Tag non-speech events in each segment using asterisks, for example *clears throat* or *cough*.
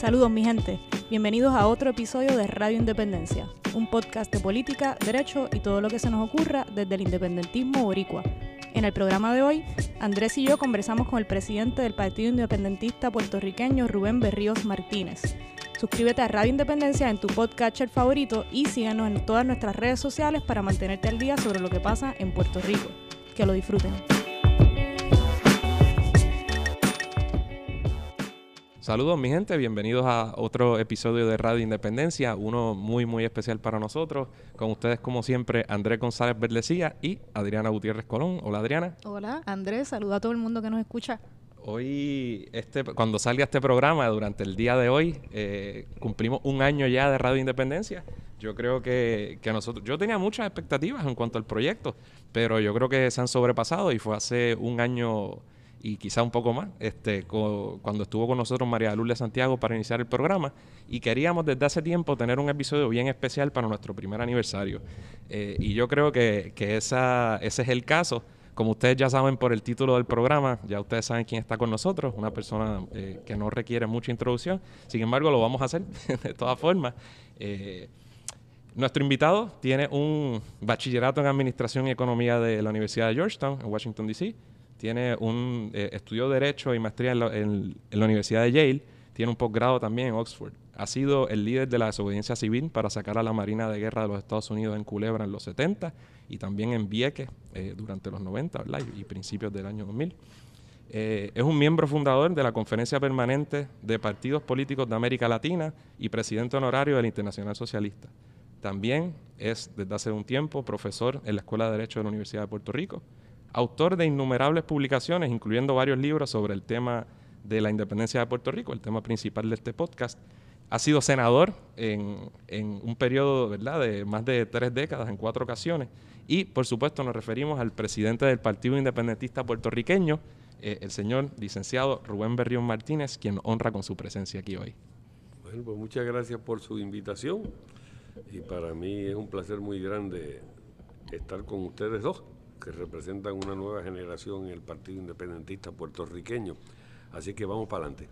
Saludos mi gente, bienvenidos a otro episodio de Radio Independencia, un podcast de política, derecho y todo lo que se nos ocurra desde el independentismo boricua. En el programa de hoy, Andrés y yo conversamos con el presidente del Partido Independentista puertorriqueño Rubén Berríos Martínez. Suscríbete a Radio Independencia en tu podcatcher favorito y síganos en todas nuestras redes sociales para mantenerte al día sobre lo que pasa en Puerto Rico. Que lo disfruten. Saludos mi gente, bienvenidos a otro episodio de Radio Independencia, uno muy muy especial para nosotros. Con ustedes como siempre Andrés González Verdecía y Adriana Gutiérrez Colón. Hola Adriana. Hola Andrés, saluda a todo el mundo que nos escucha. Hoy, este, cuando salga este programa, durante el día de hoy, eh, cumplimos un año ya de Radio Independencia. Yo creo que, que, nosotros, yo tenía muchas expectativas en cuanto al proyecto, pero yo creo que se han sobrepasado y fue hace un año y quizá un poco más, este, cuando estuvo con nosotros María Lourdes Santiago para iniciar el programa y queríamos desde hace tiempo tener un episodio bien especial para nuestro primer aniversario. Eh, y yo creo que, que esa, ese es el caso. Como ustedes ya saben por el título del programa, ya ustedes saben quién está con nosotros, una persona eh, que no requiere mucha introducción, sin embargo lo vamos a hacer *laughs* de todas formas. Eh, nuestro invitado tiene un bachillerato en Administración y Economía de la Universidad de Georgetown, en Washington, D.C., tiene un eh, estudió Derecho y Maestría en la, Universidad de Yale, tiene un posgrado también en Oxford. Ha sido el líder de la desobediencia civil para sacar a la Marina de Guerra de los Estados Unidos en Culebra en los 70 y también en Vieques eh, durante los 90 y principios del año 2000. Eh, es un miembro fundador de la Conferencia Permanente de Partidos Políticos de América Latina y presidente honorario de la Internacional Socialista. También es, desde hace un tiempo, profesor en la Escuela de Derecho de la Universidad de Puerto Rico autor de innumerables publicaciones, incluyendo varios libros sobre el tema de la independencia de Puerto Rico, el tema principal de este podcast. Ha sido senador en, un periodo ¿verdad? de más de tres décadas, en cuatro ocasiones. Y, por supuesto, nos referimos al presidente del Partido Independentista puertorriqueño, eh, el señor licenciado Rubén Berrión Martínez, quien honra con su presencia aquí hoy. Bueno, pues muchas gracias por su invitación. Y para mí es un placer muy grande estar con ustedes dos que representan una nueva generación en el Partido Independentista puertorriqueño. Así que vamos para adelante.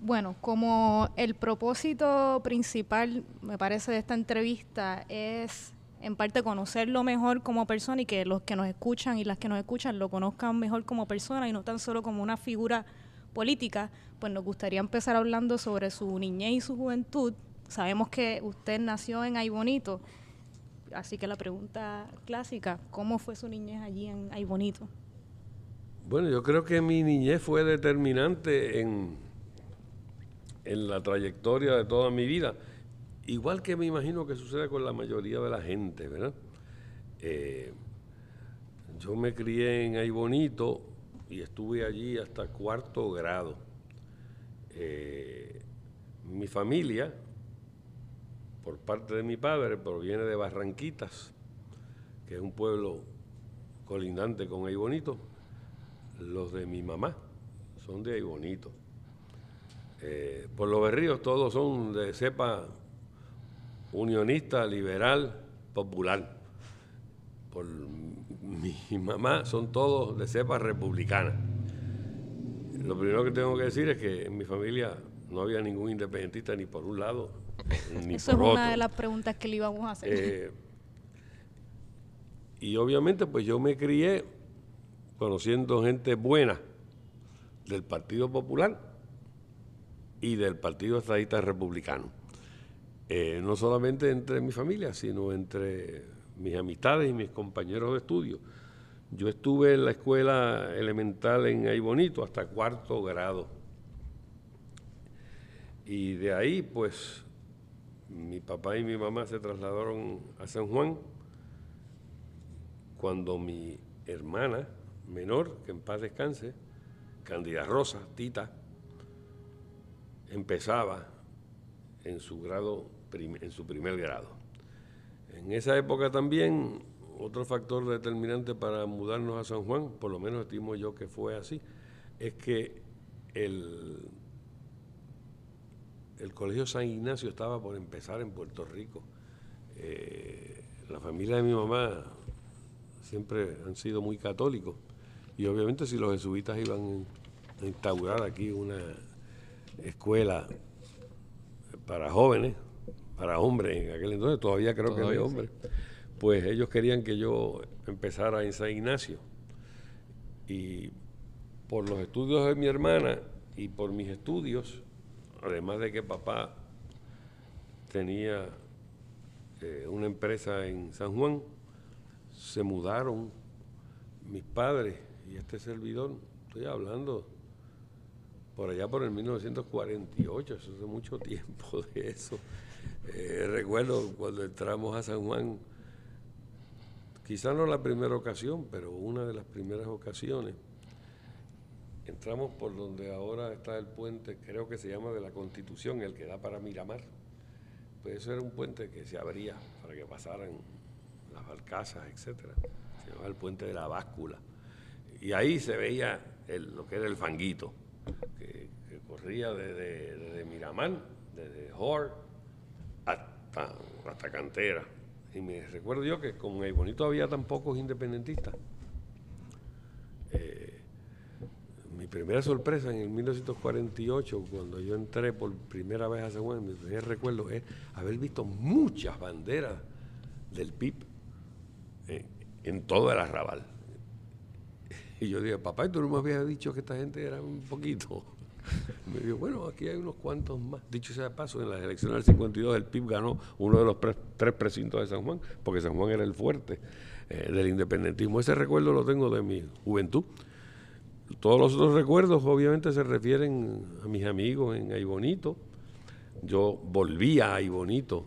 Bueno, como el propósito principal, me parece, de esta entrevista es en parte conocerlo mejor como persona y que los que nos escuchan y las que nos escuchan lo conozcan mejor como persona y no tan solo como una figura política, pues nos gustaría empezar hablando sobre su niñez y su juventud. Sabemos que usted nació en Aybonito, Así que la pregunta clásica, ¿cómo fue su niñez allí en Ay Bonito? Bueno, yo creo que mi niñez fue determinante en, en la trayectoria de toda mi vida, igual que me imagino que sucede con la mayoría de la gente, ¿verdad? Eh, yo me crié en Ay Bonito y estuve allí hasta cuarto grado. Eh, mi familia, por parte de mi padre proviene de Barranquitas, que es un pueblo colindante con Aybonito. Los de mi mamá son de Aybonito. Eh, por los berríos todos son de cepa unionista, liberal, popular. Por mi *laughs* mamá son todos de cepa republicana. Lo primero que tengo que decir es que en mi familia no había ningún independentista ni por un lado Eso es una de las preguntas que le íbamos a hacer. Eh, y obviamente pues yo me crié conociendo gente buena del Partido Popular y del Partido Estadista Republicano. Eh, no solamente entre mi familia, sino entre mis amistades y mis compañeros de estudio. Yo estuve en la escuela elemental en Aybonito hasta cuarto grado. Y de ahí, pues, mi papá y mi mamá se trasladaron a San Juan cuando mi hermana menor, que en paz descanse, Candida Rosa, Tita, empezaba en su grado en su primer grado. En esa época también otro factor determinante para mudarnos a San Juan, por lo menos estimo yo que fue así, es que el el Colegio San Ignacio estaba por empezar en Puerto Rico. Eh, la familia de mi mamá siempre han sido muy católicos y obviamente si los jesuitas iban a instaurar aquí una, escuela para jóvenes, para hombres en aquel entonces, todavía creo que de hombres, pues ellos querían que yo empezara en San Ignacio. Y por los estudios de mi hermana y por mis estudios, además de que papá tenía eh, una empresa en San Juan, se mudaron mis padres y este servidor, estoy hablando por allá por el 1948, eso hace mucho tiempo *laughs* de eso. Eh, recuerdo cuando entramos a San Juan, quizá no la primera ocasión, pero una de las primeras ocasiones, entramos por donde ahora está el puente, creo que se llama de la Constitución, el que da para Miramar. Pues eso era un puente que se abría para que pasaran las barcazas, etcétera. Se llamaba el puente de la báscula. Y ahí se veía lo que era el fanguito, que, corría desde, Miramar, desde Hor hasta, hasta Cantera. Y me recuerdo yo que como en Bonito había tan pocos independentistas, eh, mi primera sorpresa en el 1948, cuando yo entré por primera vez a San Juan, mi primer recuerdo es haber visto muchas banderas del PIB eh, en todo el arrabal. *laughs* Y yo dije, papá, tú no me habías dicho que esta gente era un poquito. *laughs* Me dijo, bueno, aquí hay unos cuantos más. Dicho sea de paso, en las elecciones del 52 el PIB ganó uno de los tres precintos de San Juan, porque San Juan era el fuerte eh, del independentismo. Ese recuerdo lo tengo de mi juventud. Todos los otros recuerdos obviamente se refieren a mis amigos en Aibonito. Yo volvía a Aibonito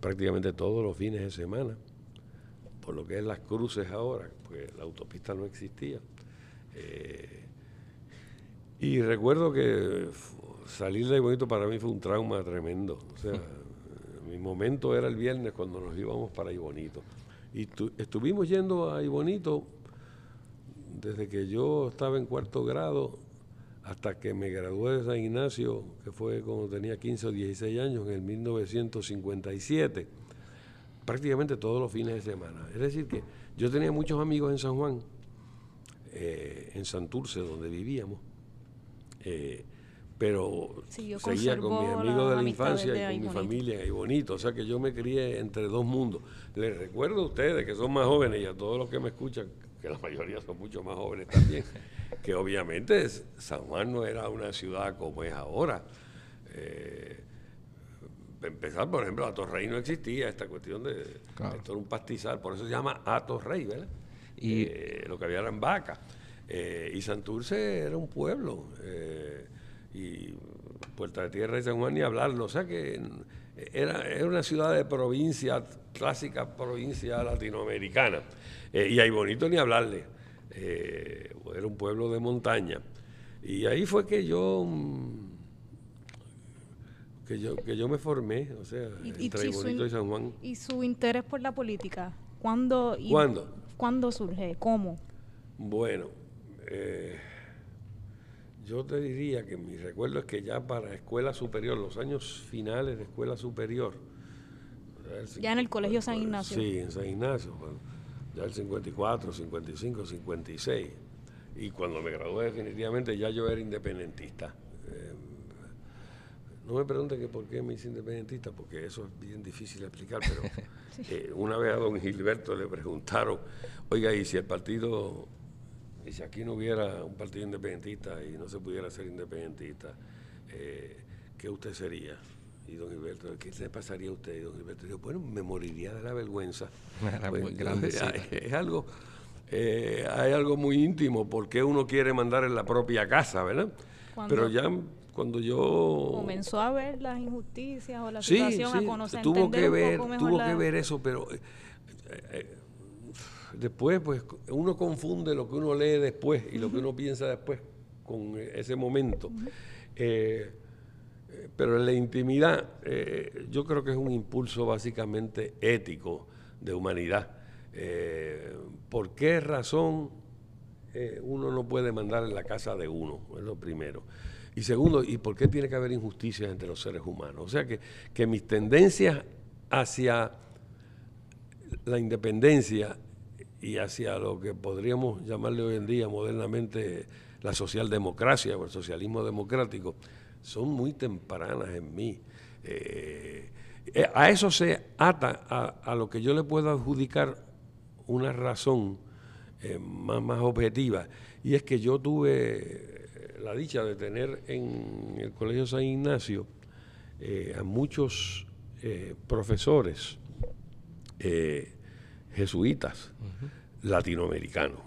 prácticamente todos los fines de semana por lo que es las cruces ahora, porque la autopista no existía. Eh, y recuerdo que salir de Bonito para mí fue un trauma tremendo. O sea, *laughs* mi momento era el viernes cuando nos íbamos para Ibonito. Y estuvimos yendo a Ibonito desde que yo estaba en cuarto grado hasta que me gradué de San Ignacio, que fue cuando tenía 15 o 16 años, en el 1957 prácticamente todos los fines de semana. Es decir, que yo tenía muchos amigos en San Juan, eh, en Santurce, donde vivíamos, eh, pero seguía con mis amigos de la infancia y con mi familia y bonito. O sea que yo me crié entre dos mundos. Les recuerdo a ustedes que son más jóvenes y a todos los que me escuchan, que la mayoría son mucho más jóvenes también, *laughs* que obviamente San Juan no era una ciudad como es ahora. Eh, empezar, por ejemplo, Atorrey no existía, esta cuestión de esto era un pastizal, por eso se llama Atorrey, ¿verdad? Y eh, lo que había eran vacas. Eh, y Santurce era un pueblo. Eh, y Puerta de Tierra y San Juan ni hablarlo. O sea que era, era una ciudad de provincia, clásica provincia latinoamericana. Y ahí bonito ni hablarle. era un pueblo de montaña. Y ahí fue que yo mm, que yo, que yo me formé, o sea, entre y, Bonito y San Juan. ¿Y su interés por la política? ¿Cuándo? ¿Cuándo? ¿Cuándo surge? ¿Cómo? Bueno, eh, yo te diría que mi recuerdo es que ya para escuela superior, los años finales de escuela superior. ya en el Colegio San Ignacio. Sí, en San Ignacio, ya el 54, 55, 56. Y cuando me gradué definitivamente ya yo era independentista. Eh, no me pregunten que por qué me hice independentista, porque eso es bien difícil de explicar, pero *laughs* eh, una vez a don Gilberto le preguntaron, oiga, y si el partido, y si aquí no hubiera un partido independentista y no se pudiera ser independentista, eh, ¿qué usted sería? Y don Gilberto, ¿qué le pasaría a usted? Y don Gilberto dijo, bueno, me moriría de la vergüenza. *laughs* Pues, *laughs* es algo, eh, hay algo muy íntimo, porque uno quiere mandar en la propia casa, ¿verdad? Pero ya cuando yo comenzó a ver las injusticias o la situación a conocer tuvo que ver tuvo que ver eso pero eh, eh, después pues uno confunde lo que uno lee después y lo que uno piensa después con ese momento eh, pero en la intimidad yo creo que es un impulso básicamente ético de humanidad ¿por qué razón uno no puede mandar en la casa de uno? Es lo primero. Y segundo, ¿y por qué tiene que haber injusticias entre los seres humanos? O sea que, que mis tendencias hacia la independencia y hacia lo que podríamos llamarle hoy en día modernamente la socialdemocracia o el socialismo democrático, son muy tempranas en mí. Eh, eh, a eso se ata a, lo que yo le puedo adjudicar una razón eh, más, más objetiva, y es que yo tuve la dicha de tener en el Colegio San Ignacio a muchos profesores jesuitas latinoamericanos,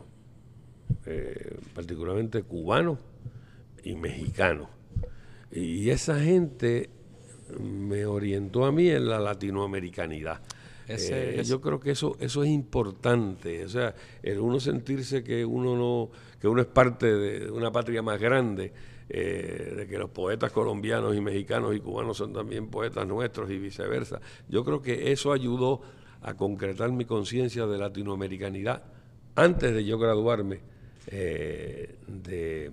particularmente cubanos y mexicanos. Y esa gente me orientó a mí en la latinoamericanidad. Eh, yo creo que eso eso es importante, o sea, el uno sentirse que uno no que uno es parte de una patria más grande, eh, de que los poetas colombianos y mexicanos y cubanos son también poetas nuestros y viceversa. Yo creo que eso ayudó a concretar mi conciencia de latinoamericanidad antes de yo graduarme eh, de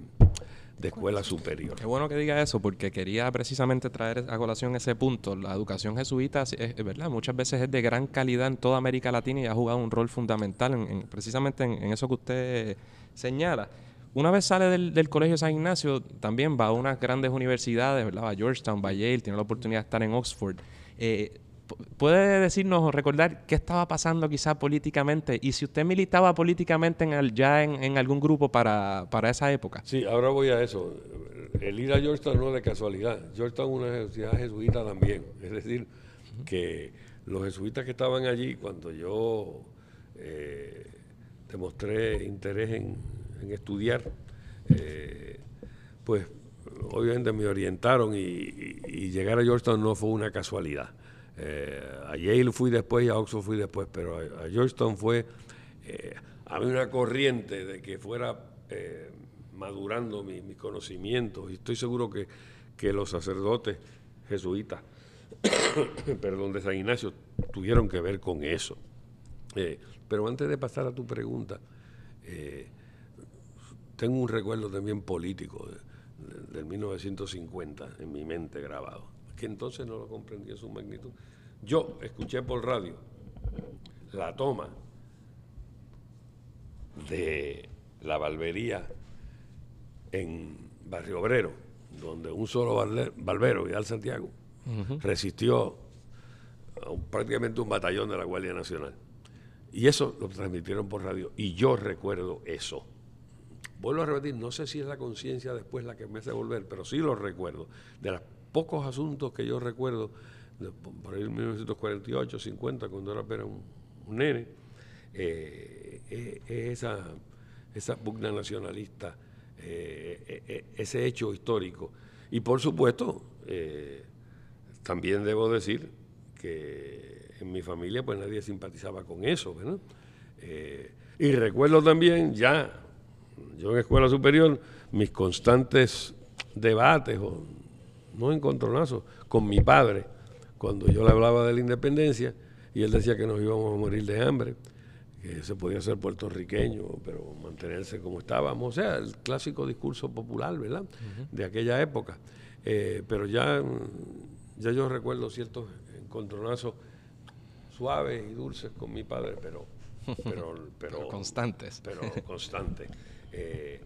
de escuela superior. Qué bueno que diga eso, porque quería precisamente traer a colación ese punto. La educación jesuita, es, verdad, muchas veces es de gran calidad en toda América Latina y ha jugado un rol fundamental en, precisamente en, eso que usted señala. Una vez sale del, Colegio San Ignacio, también va a unas grandes universidades, ¿verdad? Va a Georgetown, va a Yale, tiene la oportunidad de estar en Oxford. Eh, ¿Puede decirnos o recordar qué estaba pasando quizá políticamente y si usted militaba políticamente en el, ya en, algún grupo para, esa época? Sí, ahora voy a eso. El ir a Georgetown no es de casualidad. Georgetown es una universidad jesuita también. *laughs* Es decir, que los jesuitas que estaban allí, cuando yo eh, demostré interés en, estudiar, eh, pues obviamente me orientaron y llegar a Georgetown no fue una casualidad. Eh, a Yale fui después y a Oxford fui después, pero a, Georgetown fue, eh, había una corriente de que fuera eh, madurando mis mi conocimientos y estoy seguro que, que los sacerdotes jesuitas, *coughs* perdón, de San Ignacio, tuvieron que ver con eso. pero antes de pasar a tu pregunta, tengo un recuerdo también político del 1950 en mi mente grabado, que entonces no lo comprendí en su magnitud. Yo escuché por radio la toma de la barbería en Barrio Obrero, donde un solo barbero, Vidal Santiago, resistió a prácticamente un batallón de la Guardia Nacional. Y eso lo transmitieron por radio. Y yo recuerdo eso. Vuelvo a repetir, no sé si es la conciencia después la que me hace volver, pero sí lo recuerdo. De los pocos asuntos que yo recuerdo por ahí en 1948, 50, cuando era apenas un, nene, eh, eh, esa, esa pugna nacionalista, eh, ese hecho histórico. Y por supuesto, también debo decir que en mi familia pues nadie simpatizaba con eso, y recuerdo también ya, yo en escuela superior, mis constantes debates, o no encontronazos, con mi padre, cuando yo le hablaba de la independencia y él decía que nos íbamos a morir de hambre, que se podía ser puertorriqueño, pero mantenerse como estábamos, o sea, el clásico discurso popular, ¿verdad? De aquella época. Eh, pero ya, ya yo recuerdo ciertos encontronazos suaves y dulces con mi padre, *laughs* pero... Pero, pero, constantes. Pero constantes. Eh,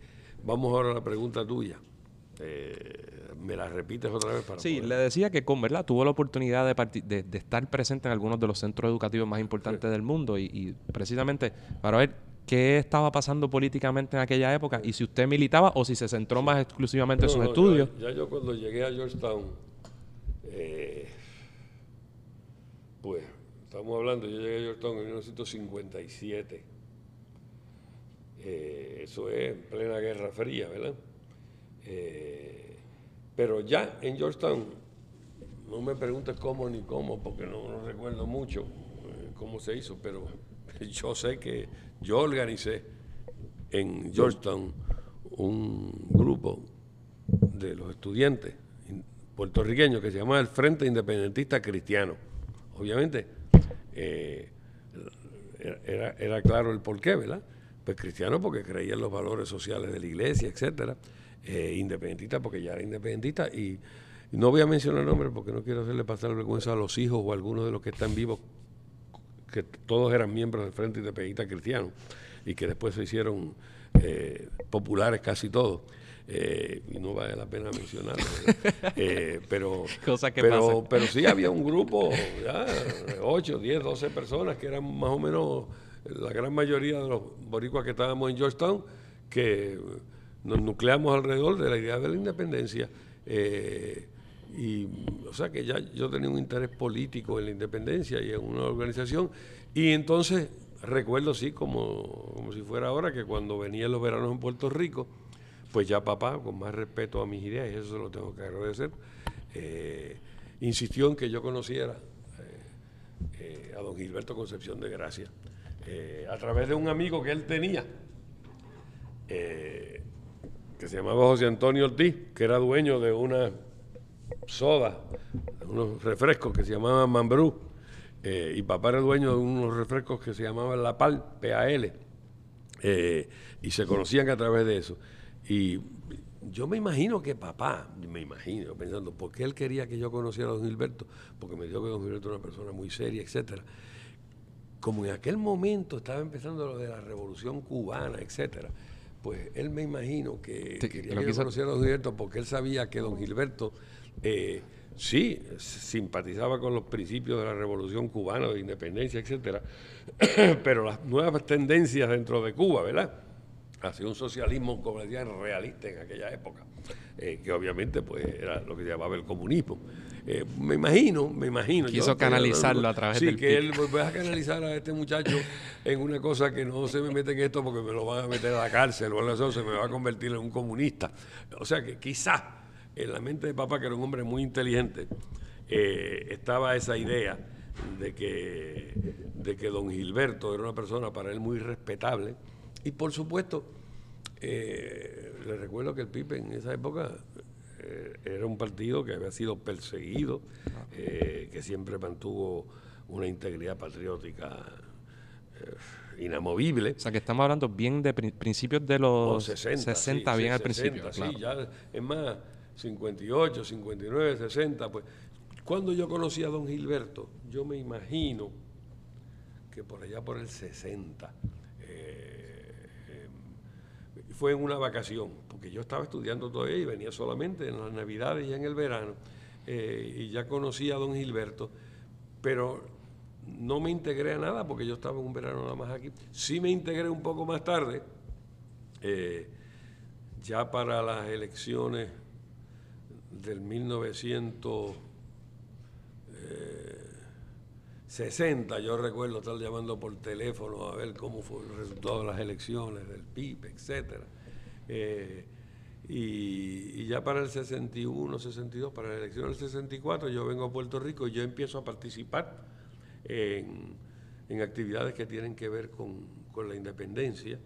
vamos ahora a la pregunta tuya. Eh, ¿Me la repites otra vez? Para sí, le decía que con verdad tuvo la oportunidad de, de, estar presente en algunos de los centros educativos más importantes del mundo y, precisamente para ver qué estaba pasando políticamente en aquella época y si usted militaba o si se centró más exclusivamente en sus estudios. Ya, yo cuando llegué a Georgetown, eh, pues estamos hablando, yo llegué a Georgetown en 1957. Eh, eso es en plena Guerra Fría, ¿verdad? Eh, pero ya en Georgetown, no me preguntes cómo ni cómo, porque no, recuerdo mucho eh, cómo se hizo, pero *laughs* yo sé que yo organicé en Georgetown un grupo de los estudiantes puertorriqueños que se llamaba el Frente Independentista Cristiano. Obviamente, eh, era, era, claro el porqué, ¿verdad? Pues cristiano porque creía en los valores sociales de la iglesia, etcétera eh, independentista, porque ya era independentista, y no voy a mencionar nombres porque no quiero hacerle pasar vergüenza a los hijos o a algunos de los que están vivos, que todos eran miembros del Frente Independentista Cristiano y que después se hicieron eh, populares casi todos. Eh, y no vale la pena mencionarlo. *laughs* Eh, pero, pero, pero sí había un grupo, *laughs* ya, 8, 10, 12 personas que eran más o menos la gran mayoría de los boricuas que estábamos en Georgetown, que nos nucleamos alrededor de la idea de la independencia. Eh, y, o sea, que ya yo tenía un interés político en la independencia y en una organización. Y entonces recuerdo, sí, como, como si fuera ahora, que cuando venían los veranos en Puerto Rico, pues ya papá, con más respeto a mis ideas, y eso se lo tengo que agradecer, eh, insistió en que yo conociera eh, a don Gilberto Concepción de Gracia, a través de un amigo que él tenía, que se llamaba José Antonio Ortiz, que era dueño de una soda, unos refrescos que se llamaban Mambrú, eh, y papá era dueño de unos refrescos que se llamaban La Pal, PAL, eh, y se conocían a través de eso. Y yo me imagino que papá, me imagino, pensando, ¿por qué él quería que yo conociera a don Gilberto? Porque me dijo que don Gilberto era una persona muy seria, etcétera. Como en aquel momento estaba empezando lo de la revolución cubana, etcétera, pues él me imagino que quería que a don Gilberto porque él sabía que don Gilberto eh, sí, simpatizaba con los principios de la revolución cubana, de independencia, etcétera, *clears throat* pero las nuevas tendencias dentro de Cuba, ¿verdad? Hacia un socialismo, como decían, realista en aquella época, eh, que obviamente pues era lo que se llamaba el comunismo. Eh, me imagino, me imagino. Quiso canalizarlo a través sí, del Sí, que él pues, a canalizar a este muchacho en una cosa que no se me mete en esto porque me lo van a meter a la cárcel o algo se me va a convertir en un comunista. O sea que quizás en la mente de papá, que era un hombre muy inteligente, eh, estaba esa idea de que, de que don Gilberto era una persona para él muy respetable. Y por supuesto, eh, le recuerdo que el Pipe en esa época eh, era un partido que había sido perseguido, que siempre mantuvo una integridad patriótica inamovible. O sea, que estamos hablando bien de principios de los 60, bien al principio. Sí, ya, es más, 58, 59, 60, pues cuando yo conocí a don Gilberto, yo me imagino que por allá por el 60, eh, em, fue en una vacación, porque yo estaba estudiando todavía y venía solamente en las navidades y en el verano, eh, y ya conocí a don Gilberto, pero no me integré a nada porque yo estaba en un verano nada más aquí. Sí me integré un poco más tarde, eh, ya para las elecciones del 1960, yo recuerdo estar llamando por teléfono a ver cómo fue el resultado de las elecciones, del PIB, etcétera. Eh, y, ya para el 61, 62, para la elección del 64, yo vengo a Puerto Rico y yo empiezo a participar en, actividades que tienen que ver con, la independencia.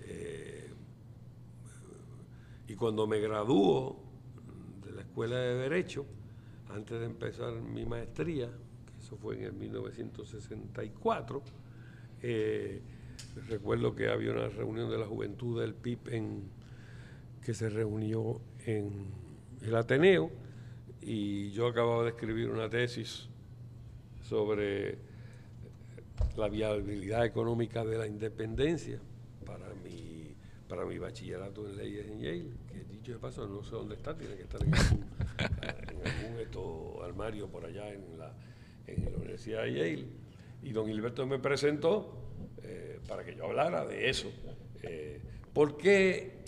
Eh, y cuando me graduó, Escuela de Derecho, antes de empezar mi maestría, que eso fue en el 1964. Eh, recuerdo que había una reunión de la juventud del PIB en, que se reunió en el Ateneo y yo acababa de escribir una tesis sobre la viabilidad económica de la independencia para mi, para mi bachillerato en leyes en Yale dicho de paso, no sé dónde está, tiene que estar en algún, armario por allá en la, en la Universidad de Yale. Y don Gilberto me presentó eh, para que yo hablara de eso. Eh, ¿Por qué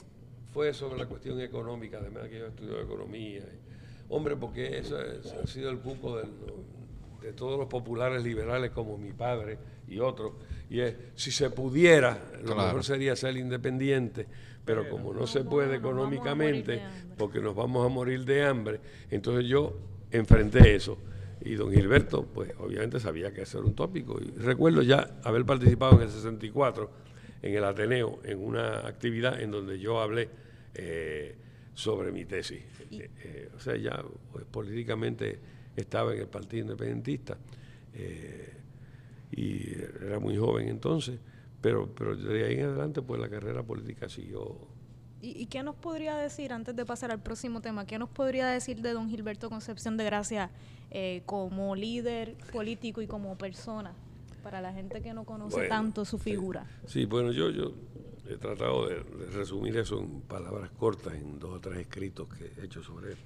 fue sobre la cuestión económica, además que yo estudio economía? Hombre, porque eso, ha sido el cupo de todos los populares liberales como mi padre y otros. Y es, si se pudiera, lo mejor sería ser independiente pero como no se puede económicamente, porque nos vamos a morir de hambre, entonces yo enfrenté eso. Y don Gilberto, pues obviamente sabía que eso era un tópico. Y recuerdo ya haber participado en el 64 en el Ateneo, en una actividad en donde yo hablé eh, sobre mi tesis. Eh, eh, o sea, ya pues, políticamente estaba en el Partido Independentista y era muy joven entonces. Pero, pero de ahí en adelante, pues la carrera política siguió. ¿Y, ¿Y, qué nos podría decir, antes de pasar al próximo tema, qué nos podría decir de don Gilberto Concepción de Gracia eh, como líder político y como persona, para la gente que no conoce tanto su figura? Sí, bueno, yo, yo he tratado de, resumir eso en palabras cortas, en dos o tres escritos que he hecho sobre él.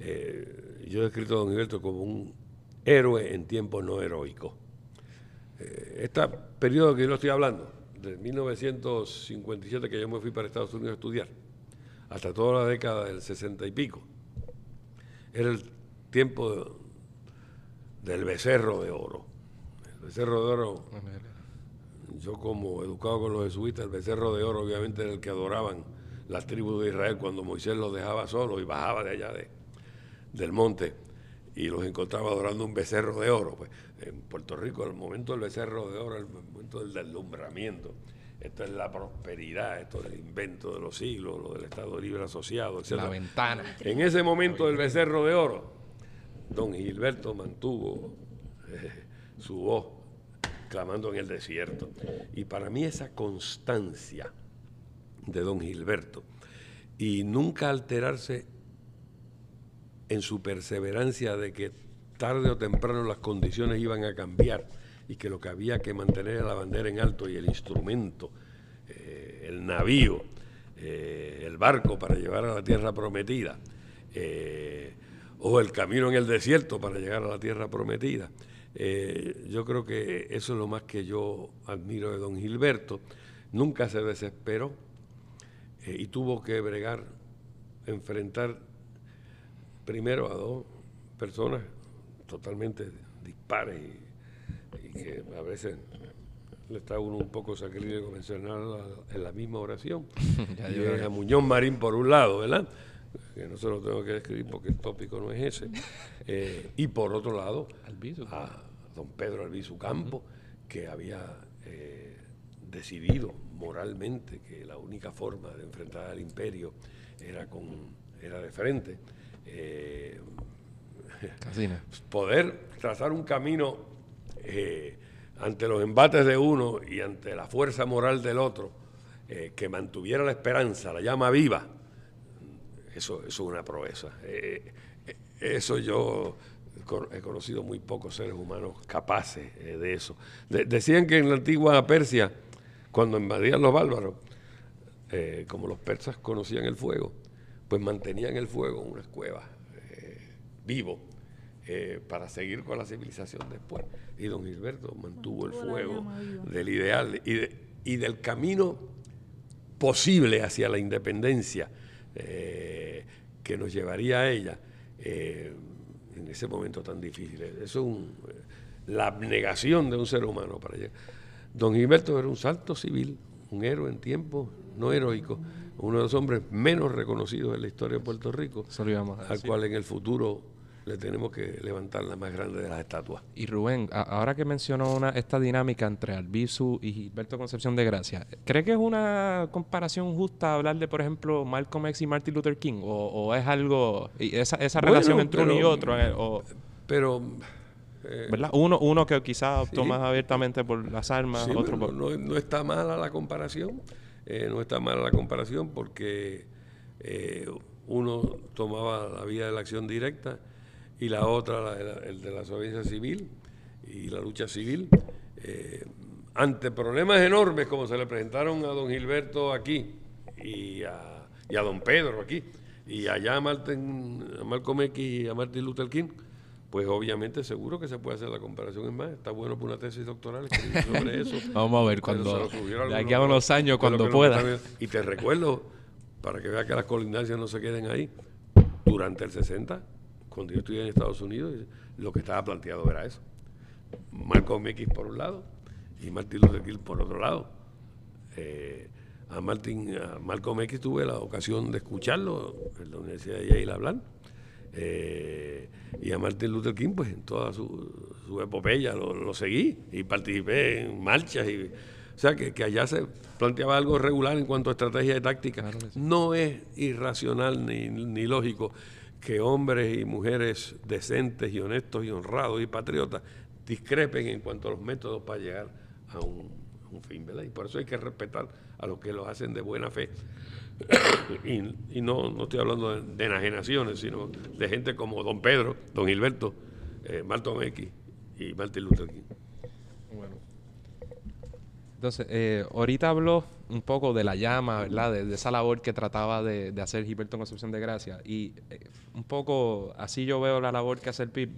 Eh, yo he escrito a Don Gilberto como un héroe en tiempos no heroicos. Eh, este periodo que yo estoy hablando, de 1957 que yo me fui para Estados Unidos a estudiar, hasta toda la década del 60 y pico, era el tiempo del becerro de oro. El becerro de oro, yo como educado con los jesuitas, el becerro de oro obviamente era el que adoraban las tribus de Israel cuando Moisés los dejaba solos y bajaba de allá de, del monte y los encontraba adorando un becerro de oro. Pues en Puerto Rico el momento del becerro de oro, el momento del deslumbramiento. Esto es la prosperidad, esto es el invento de los siglos, lo del Estado Libre Asociado, etc. La ventana. En ese momento del becerro de oro, don Gilberto mantuvo eh, su voz clamando en el desierto. Y para mí esa constancia de don Gilberto y nunca alterarse en su perseverancia de que tarde o temprano las condiciones iban a cambiar y que lo que había que mantener era la bandera en alto y el instrumento, eh, el navío, eh, el barco para llevar a la tierra prometida, eh, o el camino en el desierto para llegar a la tierra prometida. Yo creo que eso es lo más que yo admiro de don Gilberto. Nunca se desesperó y tuvo que bregar, enfrentar primero a dos personas totalmente dispares y, que a veces le está uno un poco sacrílego mencionar en la misma oración. *laughs* y a Muñoz Marín por un lado, ¿verdad? Que no se lo tengo que describir porque el tópico no es ese. *laughs* Eh, y por otro lado, a don Pedro Albizu Campo, que había eh, decidido moralmente que la única forma de enfrentar al imperio era, con, era de frente. Eh, *laughs* poder trazar un camino eh, ante los embates de uno y ante la fuerza moral del otro, que mantuviera la esperanza, la llama viva, eso, es una proeza. eso yo he conocido muy pocos seres humanos capaces de eso. decían que en la antigua Persia, cuando invadían los bárbaros, como los persas conocían el fuego, pues mantenían el fuego en unas cuevas eh, vivo eh, para seguir con la civilización después. Y don Gilberto mantuvo el fuego del ideal y, del camino posible hacia la independencia eh, que nos llevaría a ella en ese momento tan difícil. Eso es la abnegación de un ser humano para llegar. Don Gilberto era un salto civil, un héroe en tiempo no heroico, uno de los hombres menos reconocidos en la historia de Puerto Rico, al cual en el futuro le tenemos que levantar la más grande de las estatuas. Y Rubén, ahora que mencionó una, esta dinámica entre Albizu y Gilberto Concepción de Gracia, ¿cree que es una comparación justa hablar de, por ejemplo, Malcolm X y Martin Luther King? ¿O, es algo, esa, esa relación entre uno y otro? Eh, pero... Eh, ¿Verdad? Uno, uno que quizás optó más abiertamente por las armas, otro por... No, no está mala la comparación. Eh, no está mala la comparación porque eh, uno tomaba la vía de la acción directa y la otra el de la desobediencia civil y la lucha civil. Eh, ante problemas enormes como se le presentaron a don Gilberto aquí y a, y a don Pedro aquí y allá a, Martin, a Malcolm X y a Martin Luther King, pues obviamente seguro que se puede hacer la comparación. Es más, está bueno por una tesis doctoral sobre *laughs* eso. Vamos a ver cuando, de aquí a unos años, cuando pueda. Y te recuerdo, para que veas que las colindancias no se queden ahí, durante el 60, cuando yo estuve en Estados Unidos, lo que estaba planteado era eso. Malcolm X por un lado y Martin Luther King por otro lado. Eh, a, Martin, a Malcolm X tuve la ocasión de escucharlo en la Universidad de Yale hablar eh, y a Martin Luther King, pues en toda su, su epopeya lo, seguí y participé en marchas. Y, o sea, que, que, allá se planteaba algo regular en cuanto a estrategia de táctica. No es irracional ni, ni lógico que hombres y mujeres decentes y honestos y honrados y patriotas discrepen en cuanto a los métodos para llegar a un, fin, ¿verdad? Y por eso hay que respetar a los que lo hacen de buena fe *coughs* y, no, no, estoy hablando de, enajenaciones, sino de gente como don Pedro, don Gilberto, eh, Martin X y Martin Luther King. Bueno. Entonces, eh, ahorita habló un poco de la llama, ¿verdad? De, esa labor que trataba de, hacer Gilberto Concepción de Gracia. Y eh, un poco así yo veo la labor que hace el PIB.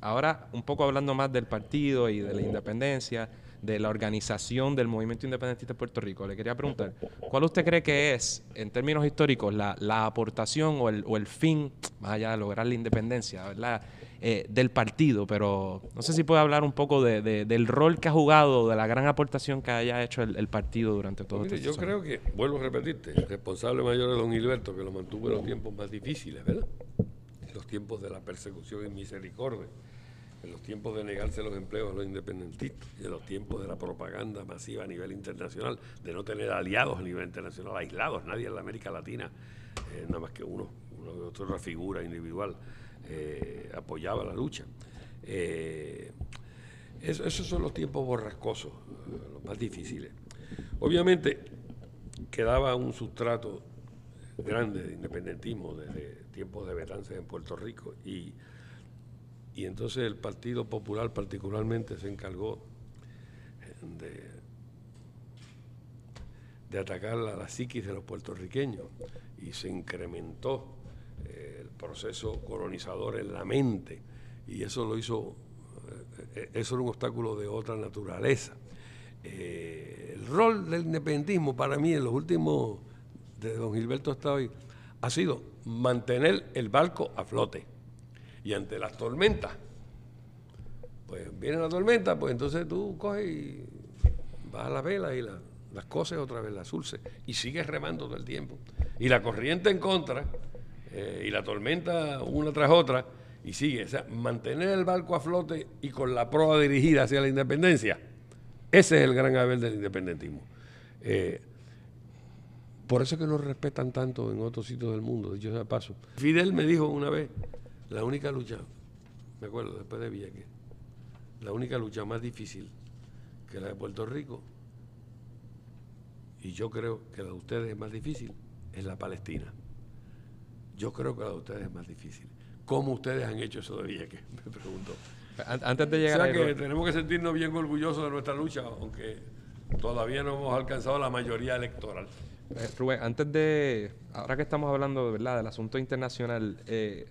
Ahora, un poco hablando más del partido y de la independencia, de la organización del movimiento independentista de Puerto Rico, le quería preguntar, ¿cuál usted cree que es, en términos históricos, la, aportación o el, o el fin, más allá de lograr la independencia, ¿verdad? Eh, del partido, pero no sé si puede hablar un poco de, del rol que ha jugado, de la gran aportación que haya hecho el, partido durante todo este Yo creo que, vuelvo a repetirte, el responsable mayor es don Gilberto, que lo mantuvo en los tiempos más difíciles, ¿verdad? En los tiempos de la persecución y misericordia, en los tiempos de negarse los empleos a los independentistas, y en los tiempos de la propaganda masiva a nivel internacional, de no tener aliados a nivel internacional, aislados, nadie en la América Latina, eh, nada más que uno, uno de otra figura individual eh, apoyaba la lucha. Eh, esos son los tiempos borrascosos, los más difíciles. Obviamente quedaba un sustrato grande de independentismo desde tiempos de Betances en Puerto Rico y, y entonces el Partido Popular particularmente se encargó de, de atacar a la psiquis de los puertorriqueños y se incrementó proceso colonizador en la mente y eso lo hizo, eh, eso era un obstáculo de otra naturaleza. Eh, el rol del independentismo para mí en los últimos, de don Gilberto hasta ha sido mantener el barco a flote. Y ante las tormentas, pues viene la tormenta, pues entonces tú coges y vas a la vela y las cosas otra vez, las surce, y sigues remando todo el tiempo. Y la corriente en contra, eh, y la tormenta una tras otra y sigue. O sea, mantener el barco a flote y con la proa dirigida hacia la independencia, ese es el gran haber del independentismo. Eh, por eso es que nos respetan tanto en otros sitios del mundo, dicho sea paso. Fidel me dijo una vez, la única lucha, me acuerdo, después de Vieques, la única lucha más difícil que la de Puerto Rico, y yo creo que la de ustedes es más difícil, es la Palestina. Yo creo que la de ustedes es más difícil. ¿Cómo ustedes han hecho eso de Vieques? *laughs* Me pregunto. Antes de llegar o sea que tenemos que sentirnos bien orgullosos de nuestra lucha, aunque todavía no hemos alcanzado la mayoría electoral. Eh, Rubén, antes de, ahora que estamos hablando ¿verdad? del asunto internacional, eh,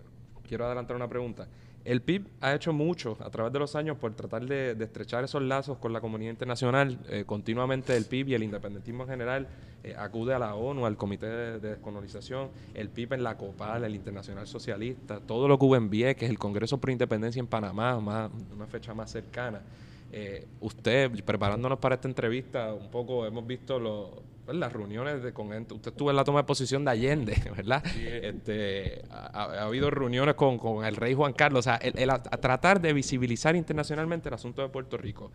quiero adelantar una pregunta. El PIB ha hecho mucho a través de los años por tratar de, estrechar esos lazos con la comunidad internacional. Eh, continuamente el PIB y el independentismo en general eh, acude a la ONU, al Comité de, Descolonización, el PIB en la COPAL, el Internacional Socialista, todo lo que hubo en Vieques, el Congreso por Independencia en Panamá, una fecha más cercana. Eh, usted, preparándonos para esta entrevista, un poco hemos visto los las reuniones de, con usted estuvo en la toma de posición de Allende, *laughs* ¿verdad? Este, ha, habido reuniones con, el rey Juan Carlos, o sea, el, a, tratar de visibilizar internacionalmente el asunto de Puerto Rico.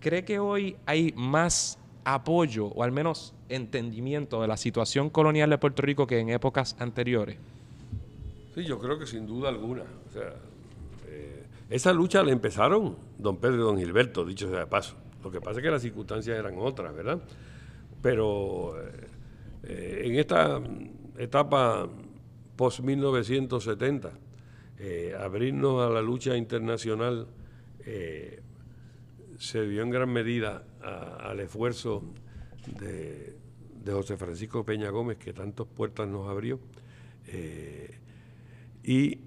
¿Cree que hoy hay más apoyo o al menos entendimiento de la situación colonial de Puerto Rico que en épocas anteriores? Sí, yo creo que sin duda alguna. O sea, eh, esa lucha la empezaron don Pedro y don Gilberto, dicho sea de paso. Lo que pasa es que las circunstancias eran otras, ¿verdad? Pero eh, en esta etapa post-1970, eh, abrirnos a la lucha internacional eh, se dio en gran medida al esfuerzo de, José Francisco Peña Gómez, que tantas puertas nos abrió, y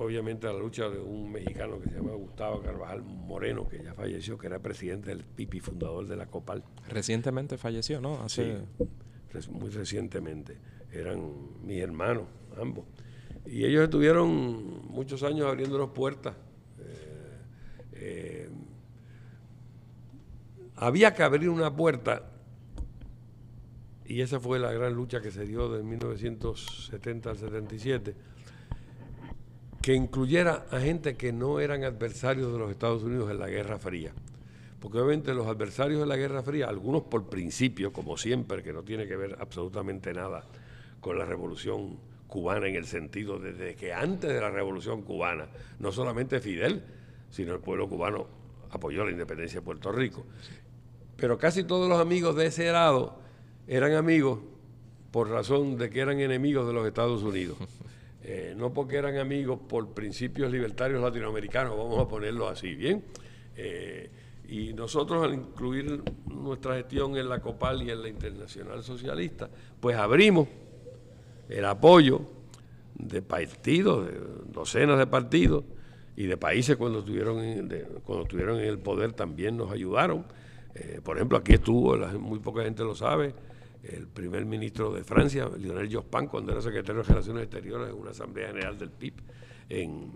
obviamente a la lucha de un mexicano que se llama Gustavo Carvajal Moreno, que ya falleció, que era presidente del PIPI, fundador de la COPAL. Recientemente falleció, ¿no? Hace... Sí, muy recientemente. Eran mis hermanos, ambos. Y ellos estuvieron muchos años abriéndonos puertas. Eh, eh, había que abrir una puerta y esa fue la gran lucha que se dio de 1970 al 77 que incluyera a gente que no eran adversarios de los Estados Unidos en la Guerra Fría. Porque obviamente los adversarios de la Guerra Fría, algunos por principio, como siempre, que no tiene que ver absolutamente nada con la revolución cubana en el sentido de, que antes de la revolución cubana, no solamente Fidel, sino el pueblo cubano apoyó la independencia de Puerto Rico. Pero casi todos los amigos de ese lado eran amigos por razón de que eran enemigos de los Estados Unidos. *laughs* Eh, no porque eran amigos por principios libertarios latinoamericanos, vamos a ponerlo así, ¿bien? Eh, Y nosotros al incluir nuestra gestión en la COPAL y en la Internacional Socialista, pues abrimos el apoyo de partidos, de docenas de partidos y de países cuando estuvieron en, cuando estuvieron en el poder también nos ayudaron. Eh, por ejemplo, aquí estuvo, muy poca gente lo sabe, el primer ministro de Francia, Lionel Jospin, cuando era secretario de Relaciones Exteriores en una Asamblea General del PIB en,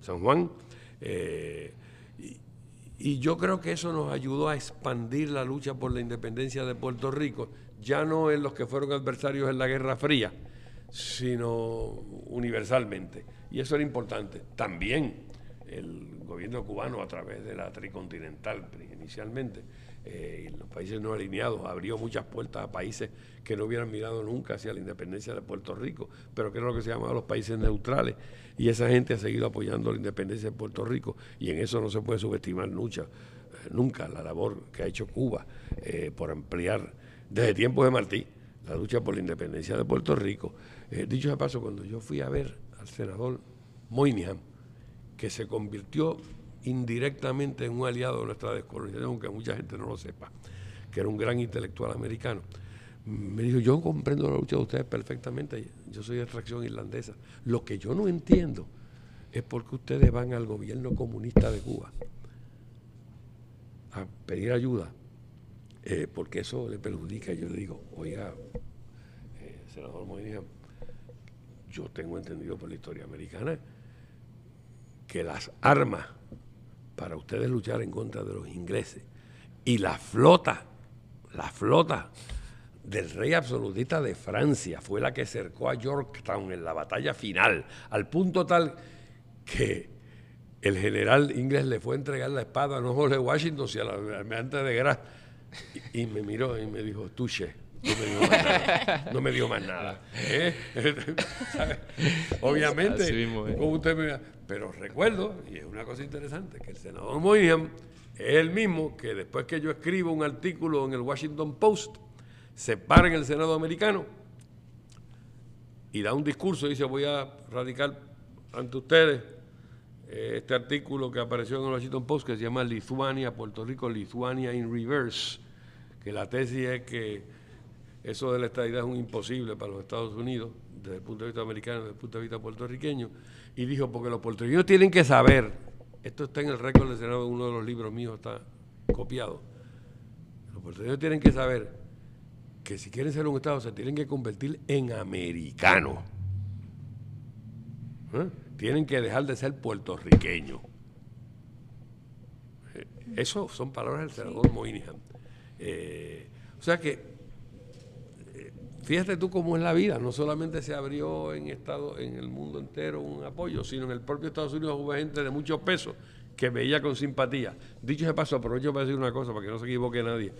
San Juan. Eh, y, yo creo que eso nos ayudó a expandir la lucha por la independencia de Puerto Rico, ya no en los que fueron adversarios en la Guerra Fría, sino universalmente. Y eso era importante. También el gobierno cubano, a través de la tricontinental inicialmente, eh, los países no alineados, abrió muchas puertas a países que no hubieran mirado nunca hacia la independencia de Puerto Rico, pero que era lo que se llamaba los países neutrales. Y esa gente ha seguido apoyando la independencia de Puerto Rico, y en eso no se puede subestimar nunca, eh, nunca la labor que ha hecho Cuba eh, por ampliar desde tiempos de Martí la lucha por la independencia de Puerto Rico. dicho de paso, cuando yo fui a ver al senador Moynihan, que se convirtió indirectamente en un aliado de nuestra descolonización, aunque mucha gente no lo sepa, que era un gran intelectual americano. Me dijo, yo comprendo la lucha de ustedes perfectamente, yo soy de extracción irlandesa. Lo que yo no entiendo es por qué ustedes van al gobierno comunista de Cuba a pedir ayuda, eh, porque eso le perjudica. Yo le digo, oiga, eh, senador Moynihan, yo tengo entendido por la historia americana que las armas para ustedes luchar en contra de los ingleses y la flota, la flota del rey absolutista de Francia fue la que cercó a Yorktown en la batalla final, al punto tal que el general inglés le fue a entregar la espada no solo de Washington, sino al almirante de Grasse, y, me miró y me dijo, tuche no me dio más nada. No me dio más nada. ¿eh? *laughs* *laughs* Obviamente, como usted me pero recuerdo, y es una cosa interesante, que el senador Moynihan es el mismo que después que yo escribo un artículo en el Washington Post, se para en el Senado americano y da un discurso y dice voy a radicar ante ustedes eh, este artículo que apareció en el Washington Post que se llama Lituania, Puerto Rico, Lituania in Reverse, que la tesis es que eso de la estadidad es un imposible para los Estados Unidos, desde el punto de vista americano, desde el punto de vista puertorriqueño, y dijo, porque los puertorriqueños tienen que saber, esto está en el récord del Senado, uno de los libros míos está copiado, los puertorriqueños tienen que saber que si quieren ser un Estado se tienen que convertir en americanos. ¿Eh? Tienen que dejar de ser puertorriqueños. Eh, eso son palabras del senador Moynihan. Eh, o sea que Fíjate tú cómo es la vida, no solamente se abrió en estado, en el mundo entero un apoyo, sino en el propio Estados Unidos hubo gente de mucho peso que veía con simpatía. Dicho ese paso, aprovecho para decir una cosa, para que no se equivoque nadie.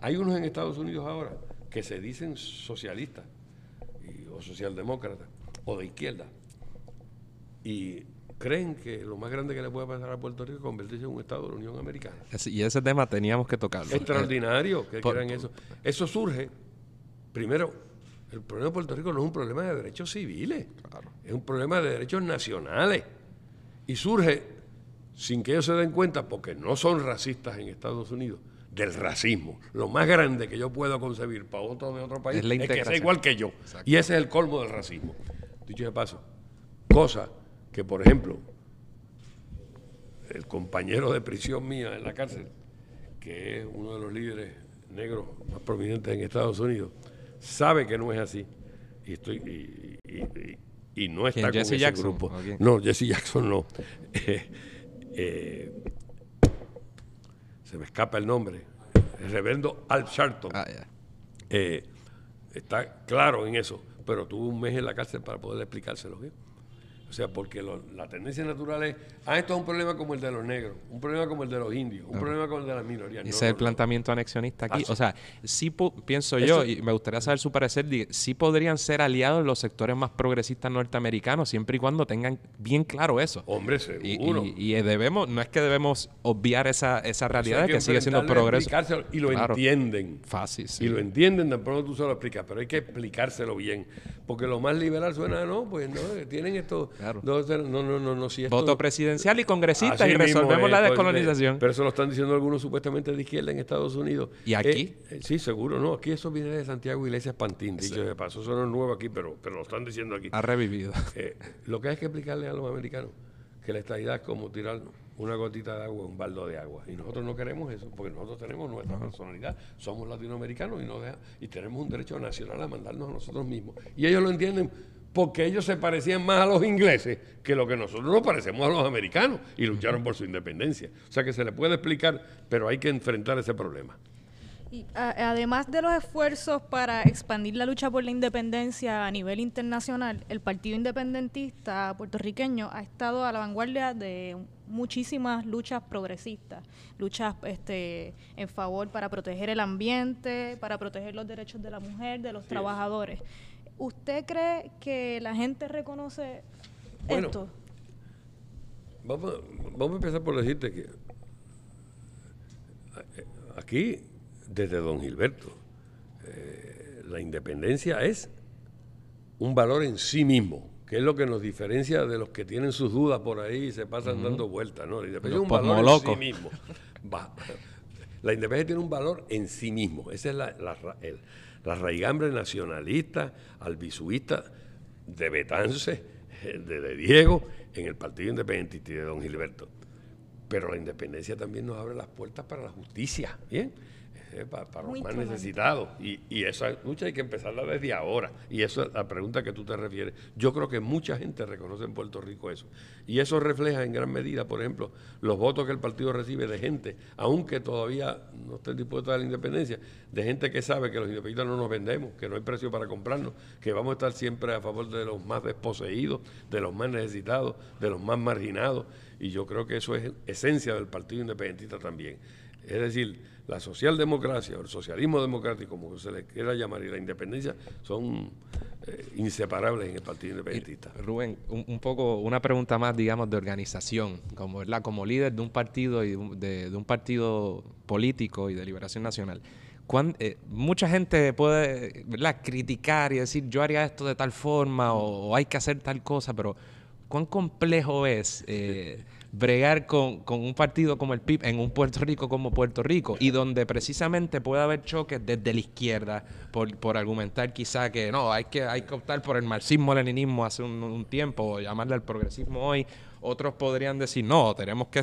Hay unos en Estados Unidos ahora que se dicen socialistas o socialdemócratas o de izquierda y creen que lo más grande que le puede pasar a Puerto Rico es convertirse en un Estado de la Unión Americana. y ese tema teníamos que tocarlo. Extraordinario que crean eso. Eso surge Primero, el problema de Puerto Rico no es un problema de derechos civiles, es un problema de derechos nacionales. Y surge, sin que ellos se den cuenta, porque no son racistas en Estados Unidos, del racismo. Lo más grande que yo puedo concebir para otro de otro país es, que sea igual que yo. Y ese es el colmo del racismo. Dicho de paso, cosa que, por ejemplo, el compañero de prisión mía en la cárcel, que es uno de los líderes negros más prominentes en Estados Unidos, sabe que no es así. Y estoy y, no está con ese grupo. No, Jesse Jackson no. *laughs* Eh, se me escapa el nombre. El reverendo Al Sharpton. Ah, eh, está claro en eso, pero tuvo un mes en la cárcel para poder explicárselo. bien o sea, porque la tendencia natural es, ah, esto es un problema como el de los negros, un problema como el de los indios, un problema como el de las minorías. Ese es el planteamiento anexionista aquí. O sea, sí pienso yo, y me gustaría saber su parecer, sí podrían ser aliados los sectores más progresistas norteamericanos, siempre y cuando tengan bien claro eso. Hombre, seguro. Y, debemos, no es que debemos obviar esa, esa realidad que, sigue siendo progreso. Y lo entienden. Fácil, Y lo entienden, de pronto tú se lo explicas, pero hay que explicárselo bien porque lo más liberal suena, no, pues no, tienen esto, Claro. no, no, no, no, no, si esto- Voto presidencial y congresista y resolvemos es, la pues, descolonización. Pero eso lo están diciendo algunos supuestamente de izquierda en Estados Unidos. ¿Y aquí? Eh, eh, sí, seguro, no. Aquí eso viene de Santiago Iglesias Pantín, dicho de paso. Eso no es nuevo aquí, pero, pero lo están diciendo aquí. Ha revivido. Eh, lo que hay que explicarle a los americanos que la estabilidad es como tirar una gotita de agua un baldo de agua. Y nosotros no queremos eso, porque nosotros tenemos nuestra personalidad, somos latinoamericanos y, no deja- y tenemos un derecho nacional a mandarnos a nosotros mismos. Y ellos lo entienden porque ellos se parecían más a los ingleses que lo que nosotros nos parecemos a los americanos y lucharon por su independencia. O sea que se le puede explicar, pero hay que enfrentar ese problema. Y a- además de los esfuerzos para expandir la lucha por la independencia a nivel internacional, el Partido Independentista puertorriqueño ha estado a la vanguardia de muchísimas luchas progresistas, luchas este, en favor para proteger el ambiente, para proteger los derechos de la mujer, de los es. trabajadores. ¿Usted cree que la gente reconoce Bueno, esto? Vamos, a- vamos a empezar por decirte que eh, aquí, desde don Gilberto, eh, la independencia es un valor en sí mismo, que es lo que nos diferencia de los que tienen sus dudas por ahí y se pasan dando vueltas. ¿no? La independencia Los es un valor en sí mismo. Va. *laughs* La independencia tiene un valor en sí mismo. Esa es la, la, el- la raigambre nacionalista, albisuista de Betance, *laughs* de, de Diego, en el Partido Independentista y de don Gilberto. Pero la independencia también nos abre las puertas para la justicia, ¿bien? Eh, pa- para, los más necesitados. Y, y esa lucha hay que empezarla desde ahora. Y eso es la pregunta que tú te refieres. Yo creo que mucha gente reconoce en Puerto Rico eso. Y eso refleja en gran medida, por ejemplo, los votos que el partido recibe de gente, aunque todavía no esté dispuesta a la independencia, de gente que sabe que los independentistas no nos vendemos, que no hay precio para comprarnos, que vamos a estar siempre a favor de los más desposeídos, de los más necesitados, de los más marginados. Y yo creo que eso es esencia del partido independentista también. Es decir, la socialdemocracia o el socialismo democrático, como se le quiera llamar, y la independencia son eh, inseparables en el Partido Independentista. Rubén, un, un poco, una pregunta más, digamos, de organización, como, ¿verdad? como líder de un partido y de, un- de- un partido político y de liberación nacional. eh, mucha gente puede ¿verdad? criticar y decir yo haría esto de tal forma o, o hay que hacer tal cosa, pero ¿cuán complejo es eh, *laughs* bregar con, con un partido como el PIB en un Puerto Rico como Puerto Rico y donde precisamente puede haber choques desde la izquierda por, por argumentar quizá que no, hay que, hay que optar por el marxismo-leninismo hace un, un tiempo o llamarle al progresismo hoy. Otros podrían decir no, tenemos que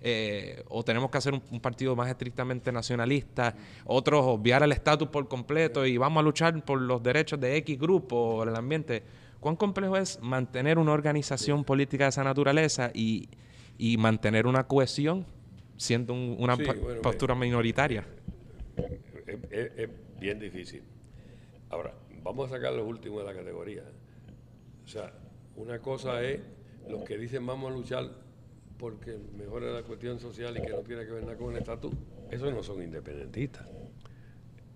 eh, o tenemos que hacer un, un partido más estrictamente nacionalista, otros obviar el estatus por completo y vamos a luchar por los derechos de X grupo o el ambiente. ¿Cuán complejo es mantener una organización política de esa naturaleza y, y mantener una cohesión siendo un- una Sí, bueno, postura minoritaria? Es, es- es bien difícil. Ahora, vamos a sacar los últimos de la categoría. O sea, una cosa es los que dicen vamos a luchar porque mejore la cuestión social y que no tiene que ver nada con el estatus. Esos no son independentistas.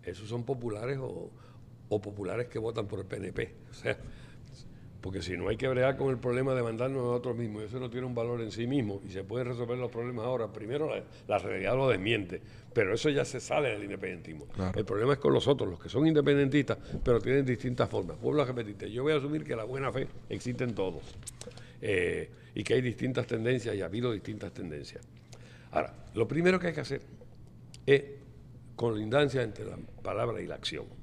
Esos son populares o, o populares que votan por el PNP. O sea, porque si no hay que bregar con el problema de mandarnos a nosotros mismos, y eso no tiene un valor en sí mismo y se pueden resolver los problemas ahora. Primero la, la realidad lo desmiente, pero eso ya se sale del independentismo. Claro. El problema es con los otros, los que son independentistas, pero tienen distintas formas. Vuelvo a repetirte, yo voy a asumir que la buena fe existe en todos eh, y que hay distintas tendencias y ha habido distintas tendencias. Ahora, lo primero que hay que hacer es colindancia entre la palabra y la acción.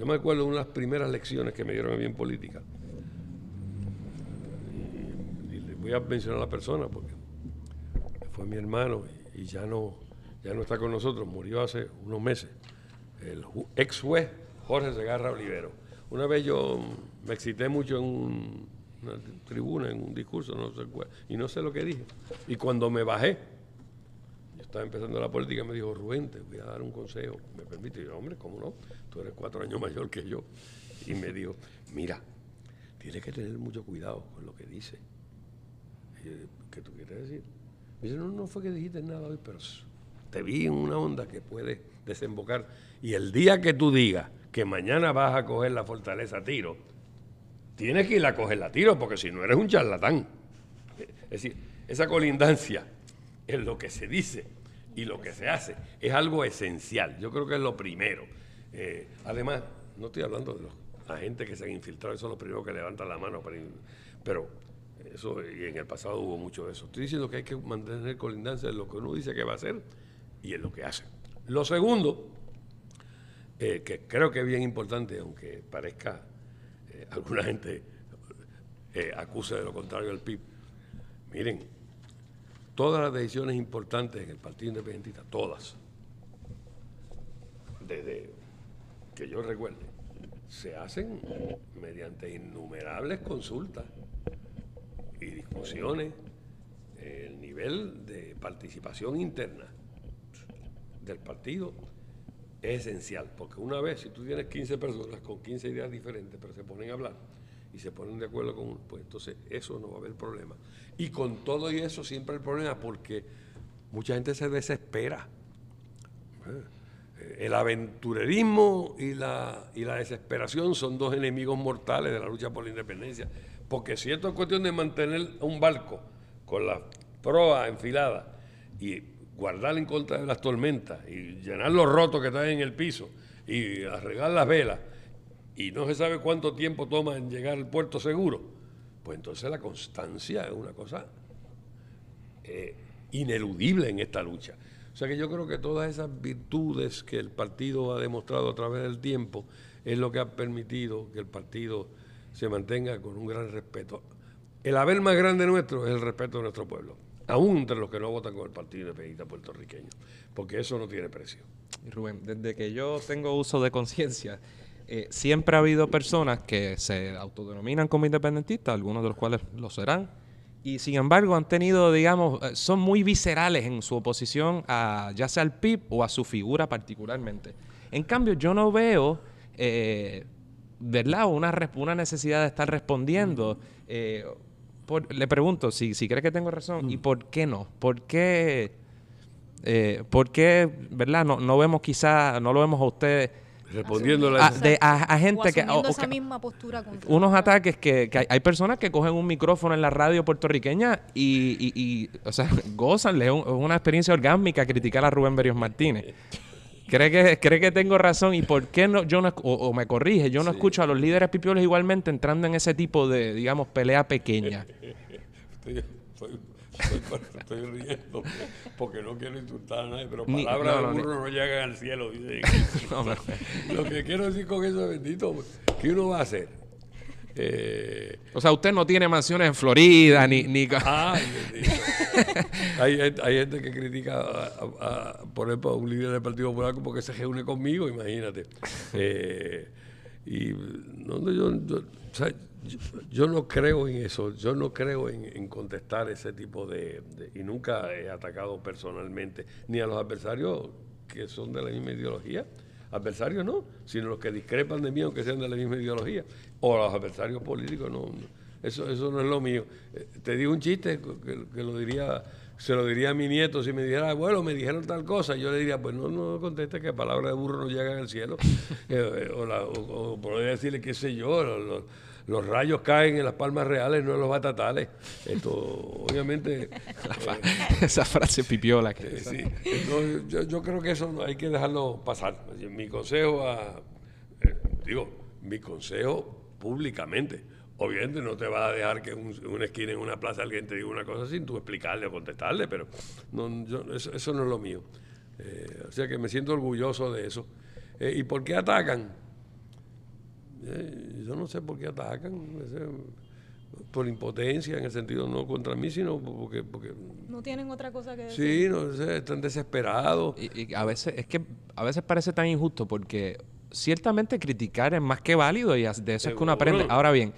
Yo me acuerdo de unas primeras lecciones que me dieron a mí en política. Y, y voy a mencionar a la persona porque fue mi hermano y, ya no ya no está con nosotros, murió hace unos meses. El ex juez Jorge Segarra Olivero. Una vez yo me excité mucho en un- una tribuna, en un discurso, no sé y no sé lo que dije. Y cuando me bajé, estaba empezando la política, me dijo, Rubén, te voy a dar un consejo. ¿Me permite? Y yo, hombre, ¿cómo no? Tú eres cuatro años mayor que yo. Y me dijo, mira, tienes que tener mucho cuidado con lo que dices. ¿Qué tú quieres decir? Me dice, no, no fue que dijiste nada hoy, pero te vi en una onda que puede desembocar. Y el día que tú digas que mañana vas a coger la fortaleza a tiro, tienes que ir a coger a tiro, porque si no eres un charlatán. Es decir, esa colindancia en lo que se dice y lo que se hace es algo esencial. Yo creo que es lo primero. Eh, además, no estoy hablando de los a gente que se han infiltrado, eso es lo primero que levantan la mano. pero eso, y en el pasado hubo mucho de eso. Estoy diciendo que hay que mantener colindancia en lo que uno dice que va a hacer y en lo que hace. Lo segundo, eh, que creo que es bien importante, aunque parezca eh, *laughs* alguna gente eh, acuse de lo contrario al PIB, miren, todas las decisiones importantes en el Partido Independentista, todas, desde que yo recuerde, se hacen mediante innumerables consultas y discusiones. El nivel de participación interna del partido es esencial, porque una vez, si tú tienes 15 personas con 15 ideas diferentes, pero se ponen a hablar y se ponen de acuerdo con uno, pues entonces eso no va a haber problema. Y con todo y eso siempre hay problema porque mucha gente se desespera. Eh, el aventurerismo y la, y la desesperación son dos enemigos mortales de la lucha por la independencia. Porque si esto es cuestión de mantener un barco con la proa enfilada y guardar en contra de las tormentas y llenar los rotos que están en el piso y arreglar las velas y no se sabe cuánto tiempo toma en llegar al puerto seguro, pues entonces la constancia es una cosa eh, ineludible en esta lucha. O sea que yo creo que todas esas virtudes que el partido ha demostrado a través del tiempo es lo que ha permitido que el partido se mantenga con un gran respeto. El haber más grande nuestro es el respeto de nuestro pueblo, aún entre los que no votan con el Partido Independentista puertorriqueño, porque eso no tiene precio. Rubén, desde que yo tengo uso de conciencia, eh, siempre ha habido personas que se autodenominan como independentistas, algunos de los cuales lo serán, y sin embargo han tenido, digamos, eh, son muy viscerales en su oposición a ya sea al PIB o a su figura particularmente. En cambio, yo no veo eh, ¿verdad? Una, una necesidad de estar respondiendo. Eh, le pregunto si, si cree que tengo razón y mm. por qué no. ¿Por qué, eh, por qué verdad? No, no vemos quizá, no lo vemos a usted respondiendo a, de, a, gente que, esa misma postura unos ataques que, que hay, personas que cogen un micrófono en la radio puertorriqueña y, y, y o sea, *laughs* gozan, es una experiencia orgánica criticar a Rubén Berrios Martínez. ¿Cree que, ¿Cree que tengo razón? ¿Y por qué no, yo no, o, me corrige, yo no escucho a los líderes pipioles igualmente entrando en ese tipo de, digamos, pelea pequeña? *laughs* estoy, riendo porque no quiero insultar a nadie, pero palabras de burro no, llegan al cielo. *laughs* Lo que quiero decir con eso, bendito, ¿qué uno va a hacer? Eh, o sea, usted no tiene mansiones en Florida, ni... ni... Ay, *laughs* hay, hay, gente que critica, por ejemplo, a un líder del Partido Popular porque se reúne conmigo, imagínate. *laughs* Eh, y no, yo, yo, no creo en eso, yo no creo en, contestar ese tipo de, Y nunca he atacado personalmente ni a los adversarios que son de la misma ideología. Adversarios no, sino los que discrepan de mí aunque sean de la misma ideología, o los adversarios políticos, no, eso, eso no es lo mío. Eh, te digo un chiste que, lo diría, se lo diría a mi nieto si me dijera, bueno, me dijeron tal cosa, yo le diría, pues no, no conteste que palabras de burro no llegan al cielo, *laughs* eh, eh, o, la, podría decirle qué sé yo, los rayos caen en las palmas reales, no en los batatales. Esto, obviamente. Eh, *laughs* esa frase pipiola que. Eh, sí. Entonces, yo, creo que eso hay que dejarlo pasar. Mi consejo a. Eh, digo, mi consejo públicamente. Obviamente no te va a dejar que en una esquina en una plaza alguien te diga una cosa sin tú explicarle o contestarle, pero no, eso, no es lo mío. o sea que me siento orgulloso de eso. ¿Y por qué atacan? Eh, yo no sé por qué atacan, por impotencia, en el sentido no contra mí, sino porque... porque no tienen otra cosa que decir. Sí, no sé, están desesperados. Y, a veces, es que a veces parece tan injusto porque ciertamente criticar es más que válido y de eso es que uno aprende. Ahora bien,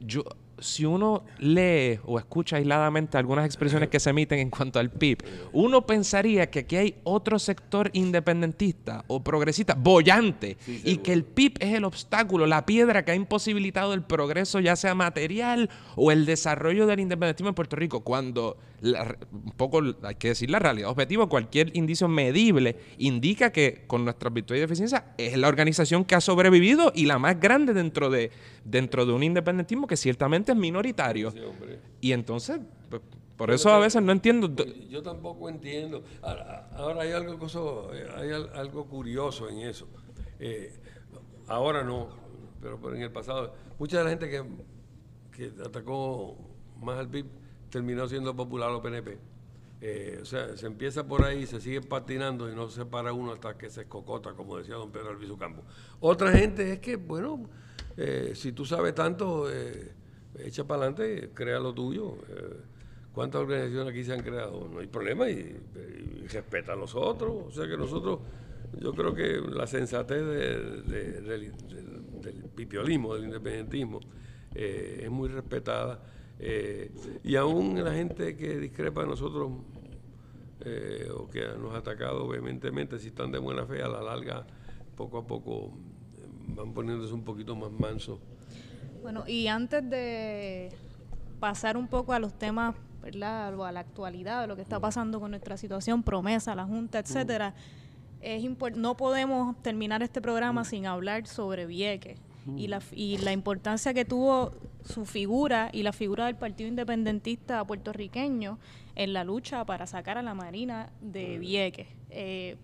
yo si uno lee o escucha aisladamente algunas expresiones que se emiten en cuanto al PIB, uno pensaría que aquí hay otro sector independentista o progresista bollante y que el PIB es el obstáculo, la piedra que ha imposibilitado el progreso, ya sea material o el desarrollo del independentismo en Puerto Rico, cuando un poco hay que decir la realidad objetivo, cualquier indicio medible indica que con nuestra virtud y deficiencia es la organización que ha sobrevivido y la más grande dentro de, dentro de un independentismo que ciertamente es minoritario. y entonces, por eso a veces no entiendo. Yo tampoco entiendo. Ahora, hay, algo, hay algo curioso en eso. Eh, ahora no, pero, pero en el pasado, mucha de la gente que, que atacó más al PIB terminó siendo popular o PNP. Eh, o sea, se empieza por ahí, se sigue patinando y no se para uno hasta que se escocota, como decía don Pedro Alviso Campo. Otra gente es que, bueno, eh, si tú sabes tanto, eh, echa para adelante, crea lo tuyo. ¿Cuántas organizaciones aquí se han creado? No hay problema y, respeta a los otros. O sea que nosotros, yo creo que la sensatez del, del, pipiolismo, del independentismo, es muy respetada eh, y aún la gente que discrepa de nosotros eh, o que nos ha atacado vehementemente, si están de buena fe, a la larga, poco a poco eh, van poniéndose un poquito más mansos. Bueno, y antes de pasar un poco a los temas, ¿verdad? a la actualidad, de lo que está pasando con nuestra situación, promesa, la Junta, etcétera, es no podemos terminar este programa sin hablar sobre Vieques y la, y la importancia que tuvo su figura y la figura del Partido Independentista puertorriqueño en la lucha para sacar a la Marina de Vieques. Eh,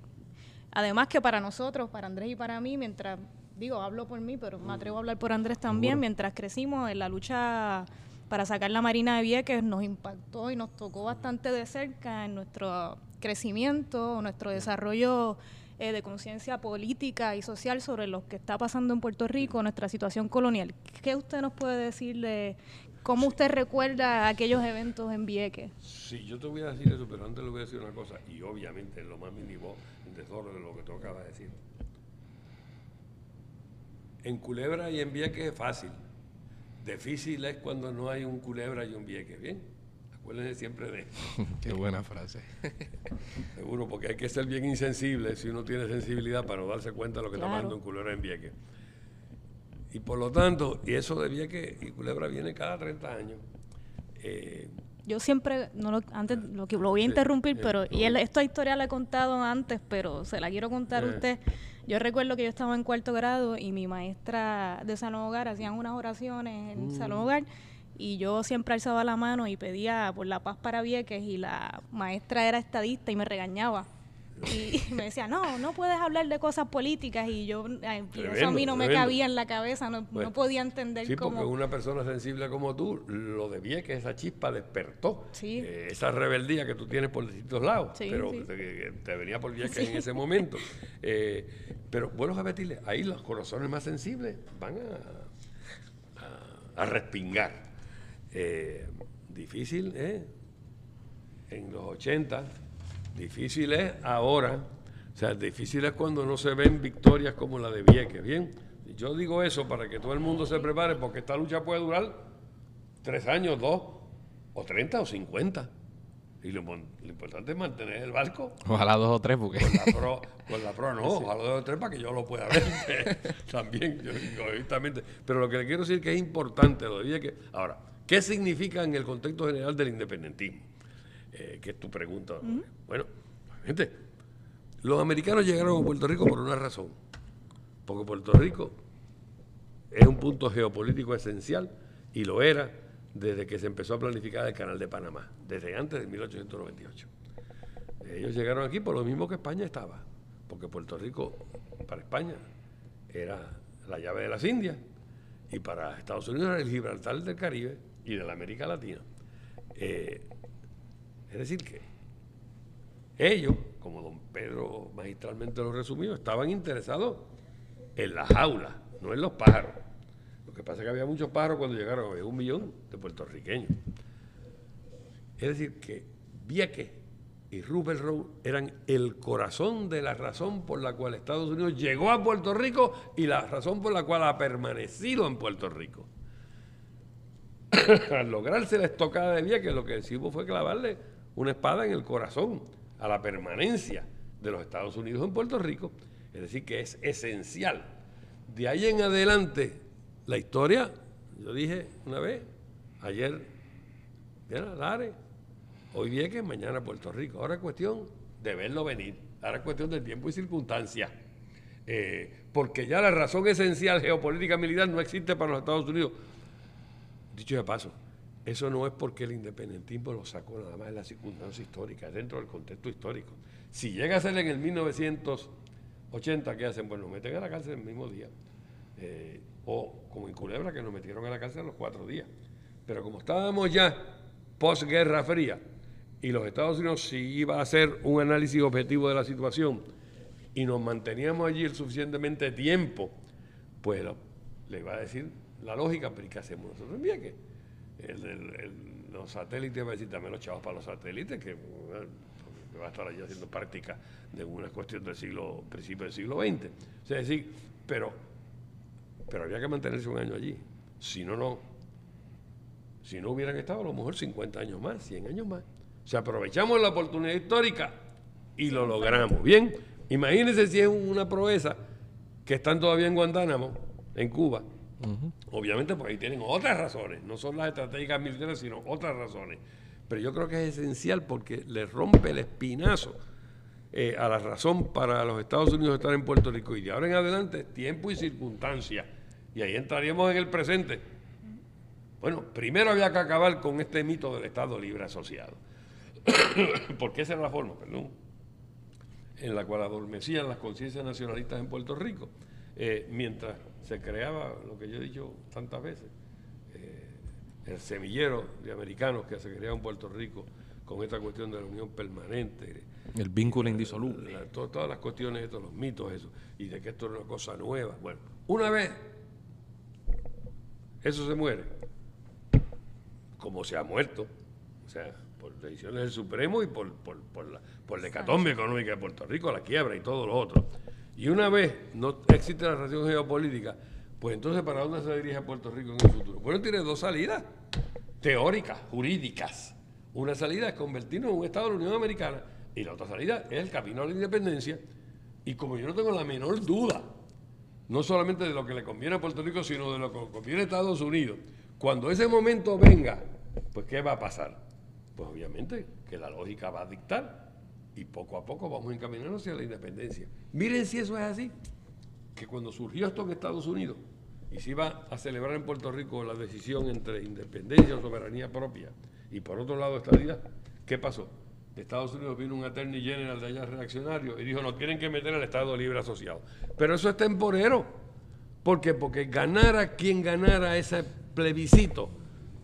además que para nosotros, para Andrés y para mí, mientras, digo, hablo por mí, pero me atrevo a hablar por Andrés también, mientras crecimos en la lucha para sacar la Marina de Vieques, nos impactó y nos tocó bastante de cerca en nuestro crecimiento, nuestro desarrollo eh, de conciencia política y social sobre lo que está pasando en Puerto Rico, nuestra situación colonial. ¿Qué usted nos puede decir de cómo usted recuerda aquellos eventos en Vieques? Sí, yo te voy a decir eso, pero antes le voy a decir una cosa, y obviamente lo más mínimo en desorden de lo que tú acabas de decir. En Culebra y en Vieques es fácil. Difícil es cuando no hay un Culebra y un Vieques, ¿bien? Acuérdense siempre de. *laughs* Qué buena frase. *laughs* Seguro, porque hay que ser bien insensible si uno tiene sensibilidad para no darse cuenta de lo que está pasando en Culebra en Vieques. Y por lo tanto, y eso de Vieques y Culebra viene cada 30 años. Eh, yo siempre, no lo, antes lo, lo voy a interrumpir, pero y esta historia la he contado antes, pero se la quiero contar a usted. Yo recuerdo que yo estaba en cuarto grado y mi maestra de salón hogar hacían unas oraciones en mm. salón hogar y yo siempre alzaba la mano y pedía por la paz para Vieques y la maestra era estadista y me regañaba. Y *laughs* me decía, no, no puedes hablar de cosas políticas y yo, eso a mí no me cabía en la cabeza, no, no podía entender sí, porque una persona sensible como tú, lo de Vieques, esa chispa despertó. Eh, esa rebeldía que tú tienes por distintos lados, pero te, venía por Vieques *laughs* en ese momento. Eh, pero bueno, repetirle, ahí los corazones más sensibles van a, a respingar. Eh, difícil ¿eh? en los 80, difícil es ahora. O sea, difícil es cuando no se ven victorias como la de Vieques. Bien, yo digo eso para que todo el mundo se prepare, porque esta lucha puede durar tres años, dos, o treinta o cincuenta. Y lo, importante es mantener el barco. Ojalá dos o tres, porque. Con la pro, con la pro *laughs* no, ojalá dos o tres para que yo lo pueda ver. *laughs* También, yo, egoístamente. Pero lo que le quiero decir que es importante lo de Vieques. Ahora, ¿Qué significa en el contexto general del independentismo? Eh, que es tu pregunta. Bueno, gente, los americanos llegaron a Puerto Rico por una razón. Porque Puerto Rico es un punto geopolítico esencial y lo era desde que se empezó a planificar el canal de Panamá, desde antes de 1898. Ellos llegaron aquí por lo mismo que España estaba, porque Puerto Rico para España era la llave de las Indias y para Estados Unidos era el Gibraltar del Caribe y de la América Latina. Eh, es decir, que ellos, como don Pedro magistralmente lo resumió, estaban interesados en las jaulas, no en los pájaros. Lo que pasa es que había muchos pájaros cuando llegaron, había un millón de puertorriqueños. Es decir, que Vieques y Rupert Road eran el corazón de la razón por la cual Estados Unidos llegó a Puerto Rico y la razón por la cual ha permanecido en Puerto Rico. *coughs* al lograrse la estocada de que lo que hicimos fue clavarle una espada en el corazón a la permanencia de los Estados Unidos en Puerto Rico. Es decir, que es esencial. De ahí en adelante, la historia, yo dije una vez, ayer, era Lare, hoy Vieques, mañana Puerto Rico. Ahora es cuestión de verlo venir. Ahora es cuestión del tiempo y circunstancia. Eh, porque ya la razón esencial geopolítica militar no existe para los Estados Unidos. Dicho de paso, eso no es porque el independentismo lo sacó nada más en la circunstancia histórica, dentro del contexto histórico. Si llega a ser en el 1980, ¿qué hacen? Bueno, meten a la cárcel el mismo día. Eh, o como en Culebra que nos metieron a la cárcel a los cuatro días. Pero como estábamos ya posguerra fría y los Estados Unidos sí iba a hacer un análisis objetivo de la situación y nos manteníamos allí el suficientemente tiempo, pues le iba a decir la lógica, pero ¿y qué hacemos nosotros en Vieques? Los satélites, va a decir, dame los chavos para los satélites, que, va a estar allí haciendo práctica de una cuestión del siglo, principio del siglo XX. O sea, decir, pero, pero había que mantenerse un año allí. Si no, no. Si no hubieran estado, a lo mejor 50 años más, 100 años más. O sea, aprovechamos la oportunidad histórica y lo logramos. Bien, imagínense si es una proeza que están todavía en Guantánamo, en Cuba. Obviamente, pues ahí tienen otras razones, no son las estratégicas militares, sino otras razones. Pero yo creo que es esencial porque le rompe el espinazo eh, a la razón para los Estados Unidos estar en Puerto Rico. Y de ahora en adelante, tiempo y circunstancia. Y ahí entraríamos en el presente. Bueno, primero había que acabar con este mito del Estado libre asociado. *coughs* porque esa era la forma, perdón, en la cual adormecían las conciencias nacionalistas en Puerto Rico. Eh, mientras se creaba lo que yo he dicho tantas veces, eh, el semillero de americanos que se creaba en Puerto Rico con esta cuestión de la unión permanente. El vínculo indisoluble. todas las cuestiones, estos, los mitos, eso, y de que esto era una cosa nueva. Bueno, una vez eso se muere, como se ha muerto, o sea, por decisiones del Supremo y por, por, por, la, por la hecatombe económica de Puerto Rico, la quiebra y todo lo otro. Y una vez no existe la relación geopolítica, pues entonces ¿para dónde se dirige Puerto Rico en el futuro? Bueno, tiene dos salidas teóricas, jurídicas. Una salida es convertirnos en un Estado de la Unión Americana y la otra salida es el camino a la independencia. Y como yo no tengo la menor duda, no solamente de lo que le conviene a Puerto Rico, sino de lo que conviene a Estados Unidos, cuando ese momento venga, pues ¿qué va a pasar? Pues obviamente que la lógica va a dictar y poco a poco vamos encaminando hacia la independencia. Miren si eso es así, que cuando surgió esto en Estados Unidos y se iba a celebrar en Puerto Rico la decisión entre independencia o soberanía propia y por otro lado estadidad, ¿qué pasó? De Estados Unidos vino un attorney general de allá reaccionario y dijo, no tienen que meter al Estado Libre Asociado. Pero eso es temporero. ¿Por qué? Porque ganara quien ganara ese plebiscito,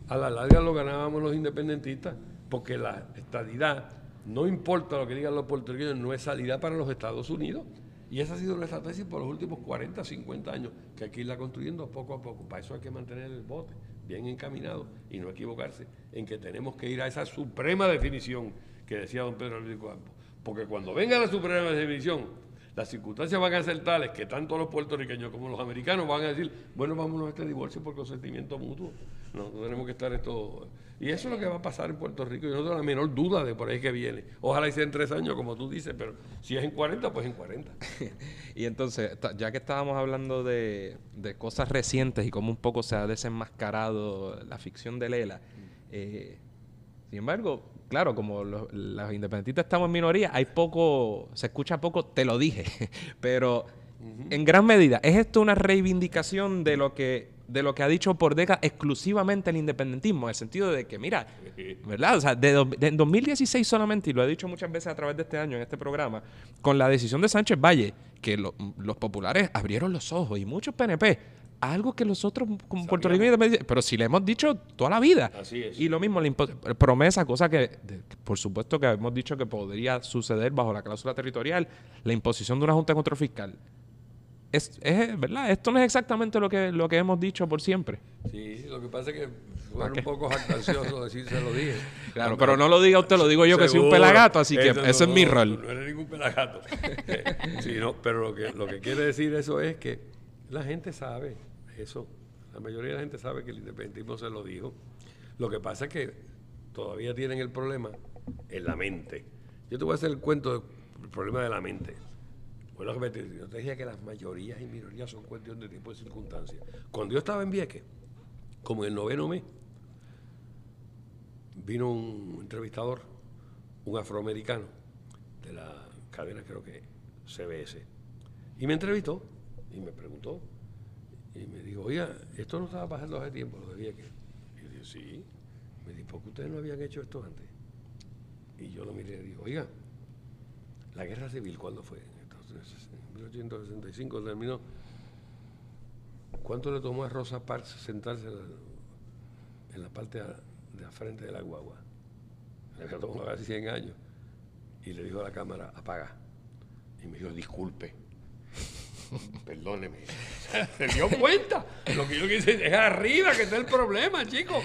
a la larga lo ganábamos los independentistas, porque la estadidad no importa lo que digan los puertorriqueños, no es salida para los Estados Unidos. Y esa ha sido nuestra tesis por los últimos 40, 50 años, que hay que irla construyendo poco a poco. Para eso hay que mantener el bote bien encaminado y no equivocarse en que tenemos que ir a esa suprema definición que decía don Pedro Luis Campos. Porque cuando venga la suprema definición, las circunstancias van a ser tales que tanto los puertorriqueños como los americanos van a decir, bueno, vámonos a este divorcio por consentimiento mutuo. No, tenemos que estar esto. Y eso es lo que va a pasar en Puerto Rico. Yo no tengo la menor duda de por ahí que viene. Ojalá y sea en tres años, como tú dices, pero si es en 40, pues en 40. *laughs* y entonces, ya que estábamos hablando de, cosas recientes y cómo un poco se ha desenmascarado la ficción de Lela, eh, sin embargo, claro, como los, independentistas estamos en minoría, hay poco, se escucha poco, te lo dije, *laughs* pero en gran medida, ¿es esto una reivindicación de lo que de lo que ha dicho por décadas exclusivamente el independentismo, en el sentido de que, mira, ¿verdad? O sea, de, en 2016 solamente, y lo he dicho muchas veces a través de este año en este programa, con la decisión de Sánchez Valle, que los populares abrieron los ojos y muchos PNP algo que los otros como puertorriqueños pero si le hemos dicho toda la vida. Así es. y lo mismo la promesa cosa que por supuesto que hemos dicho que podría suceder bajo la cláusula territorial la imposición de una junta de control fiscal. Es, es, verdad esto no es exactamente lo que lo que hemos dicho por siempre. Sí lo que pasa es que fue un poco jactancioso *laughs* decir se lo dije claro pero no lo diga usted lo digo yo que soy un pelagato así que ese es mi rol. no eres ningún pelagato. *laughs* Sí, no, pero lo que lo que quiere decir eso es que la gente sabe eso. La mayoría de la gente sabe que el independentismo se lo dijo. Lo que pasa es que todavía tienen el problema en la mente. Yo te voy a hacer el cuento del problema de la mente. Bueno, yo te decía que las mayorías y minorías son cuestión de tiempo y circunstancias. Cuando yo estaba en Vieques, como en el noveno mes, vino un entrevistador, un afroamericano, de la cadena creo que CBS, y me entrevistó y me preguntó y me dijo, oiga, esto no estaba pasando hace tiempo, lo debía que. Y yo dije, sí. Me dijo, ¿por qué ustedes no habían hecho esto antes? Y yo lo miré y digo, oiga, la guerra civil, ¿cuándo fue? En 1865 terminó. ¿cuánto le tomó a Rosa Parks sentarse en la, en la parte de la frente de la guagua? Le había tomado casi 100 años. Y le dijo a la cámara, apaga. Y me dijo, disculpe. Perdóneme. Se dio cuenta. Lo que yo quise es arriba que está el problema, chicos.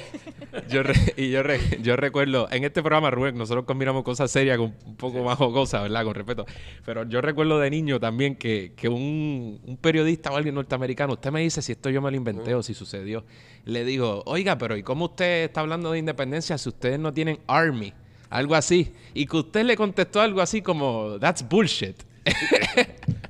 Yo re- y yo, re- yo recuerdo, en este programa, Rubén, nosotros combinamos cosas serias con un poco más jocosas, ¿verdad? Con respeto. Pero yo recuerdo de niño también que, que un, un periodista o alguien norteamericano, usted me dice si esto yo me lo inventé o si sucedió. Le digo, oiga, pero ¿y cómo usted está hablando de independencia si ustedes no tienen army? Algo así. Y que usted le contestó algo así como, that's bullshit.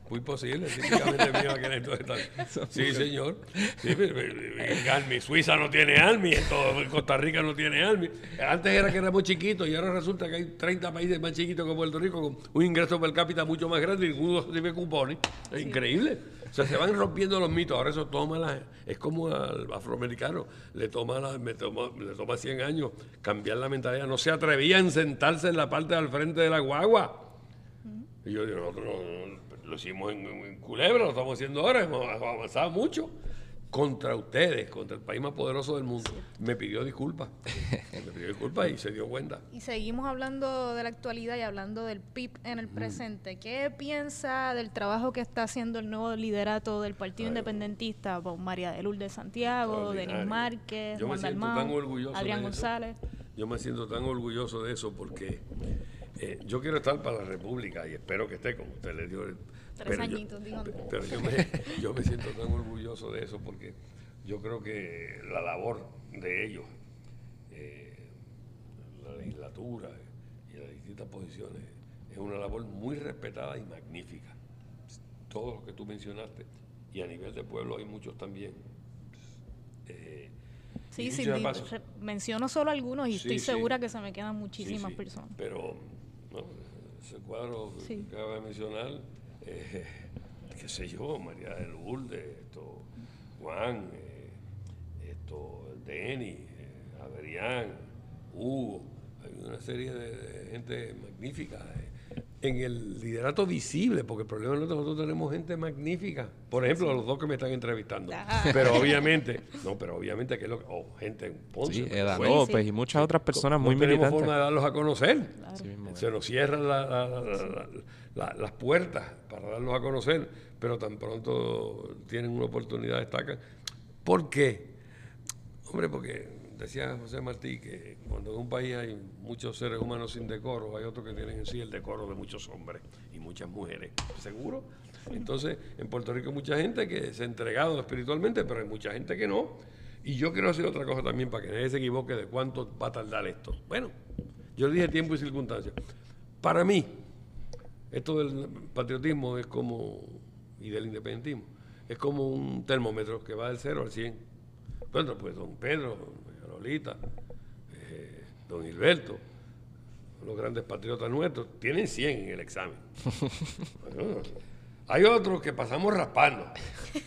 Muy posible, típicamente mío aquel entonces tal. Sí, *laughs* señor. Sí, pero, pero, pero, Army. Suiza no tiene Army, esto, Costa Rica no tiene Army. Antes era que éramos chiquitos y ahora resulta que hay 30 países más chiquitos que Puerto Rico con un ingreso per cápita mucho más grande y ninguno recibe cupones. Es increíble. O sea, se van rompiendo los mitos. Ahora eso toma la, es como al afroamericano, le toma, la, me toma, le toma 100 años cambiar la mentalidad. No se atrevían a sentarse en la parte del frente de la guagua. Y yo digo, no- no- lo hicimos en, en Culebra, lo estamos haciendo ahora, hemos avanzado mucho contra ustedes, contra el país más poderoso del mundo. Me pidió disculpas, *laughs* me pidió disculpas y se dio cuenta. Y seguimos hablando de la actualidad y hablando del PIB en el presente. ¿Qué piensa del trabajo que está haciendo el nuevo liderato del Partido Independentista? Con María de Lourdes Santiago, Denis. Márquez, Yo me siento tan orgulloso Adrián de eso. González. Yo me siento tan orgulloso de eso porque eh, yo quiero estar para la República y espero que esté, como usted le dio. Tres pero yo- añitos, digo. Pero yo me, *laughs* yo me siento tan orgulloso de eso porque yo creo que la labor de ellos, eh, la legislatura y las distintas posiciones, es una labor muy respetada y magnífica. Todo lo que tú mencionaste, y a nivel de pueblo hay muchos también. Eh, Sí, sí, menciono solo algunos y Sí, estoy sí. segura que se me quedan muchísimas sí, personas. Pero no, ese cuadro que acaba de mencionar, eh, qué sé yo, María de Lourdes, esto, Juan, eh, esto, Denis, eh, Adrián, Hugo, hay una serie de, de gente magnífica. En el liderato visible, porque el problema es que nosotros tenemos gente magnífica. Por ejemplo, los dos que me están entrevistando. Ah. Pero *laughs* obviamente, no, pero obviamente que es lo que, o gente en Ponce. Sí, Eda López sí. y muchas otras personas no muy tenemos militantes. forma de darlos a conocer. Se nos cierran la- la- la- la- la- las puertas para darlos a conocer, pero tan pronto tienen una oportunidad destacan. ¿Por qué? Hombre, porque decía José Martí que cuando en un país hay muchos seres humanos sin decoro, hay otros que tienen en sí el decoro de muchos hombres y muchas mujeres. ¿Seguro? Entonces, en Puerto Rico hay mucha gente que se ha entregado espiritualmente, pero hay mucha gente que no. Y yo quiero hacer otra cosa también para que nadie se equivoque de cuánto va a tardar esto. Bueno, yo dije tiempo y circunstancias. Para mí, esto del patriotismo es como, y del independentismo, es como un termómetro que va del 0 al 100. Bueno, pues don Pedro, doña Lolita, eh, don Gilberto, los grandes patriotas nuestros, tienen 100 en el examen. *laughs* Bueno, hay otros que pasamos raspando,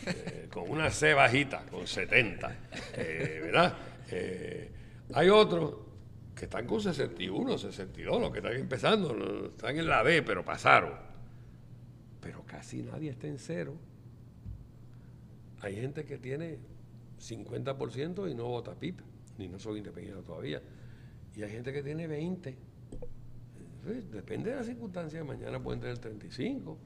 eh, con una C bajita, con 70, eh, ¿verdad? Hay otros que están con 61, 62, los que están empezando, están en la B, pero pasaron. Pero casi nadie está en cero. Hay gente que tiene 50% y no vota PIP, ni no son independientes todavía. Y hay gente que tiene 20. Sí, Depende de las circunstancias, mañana pueden tener 35.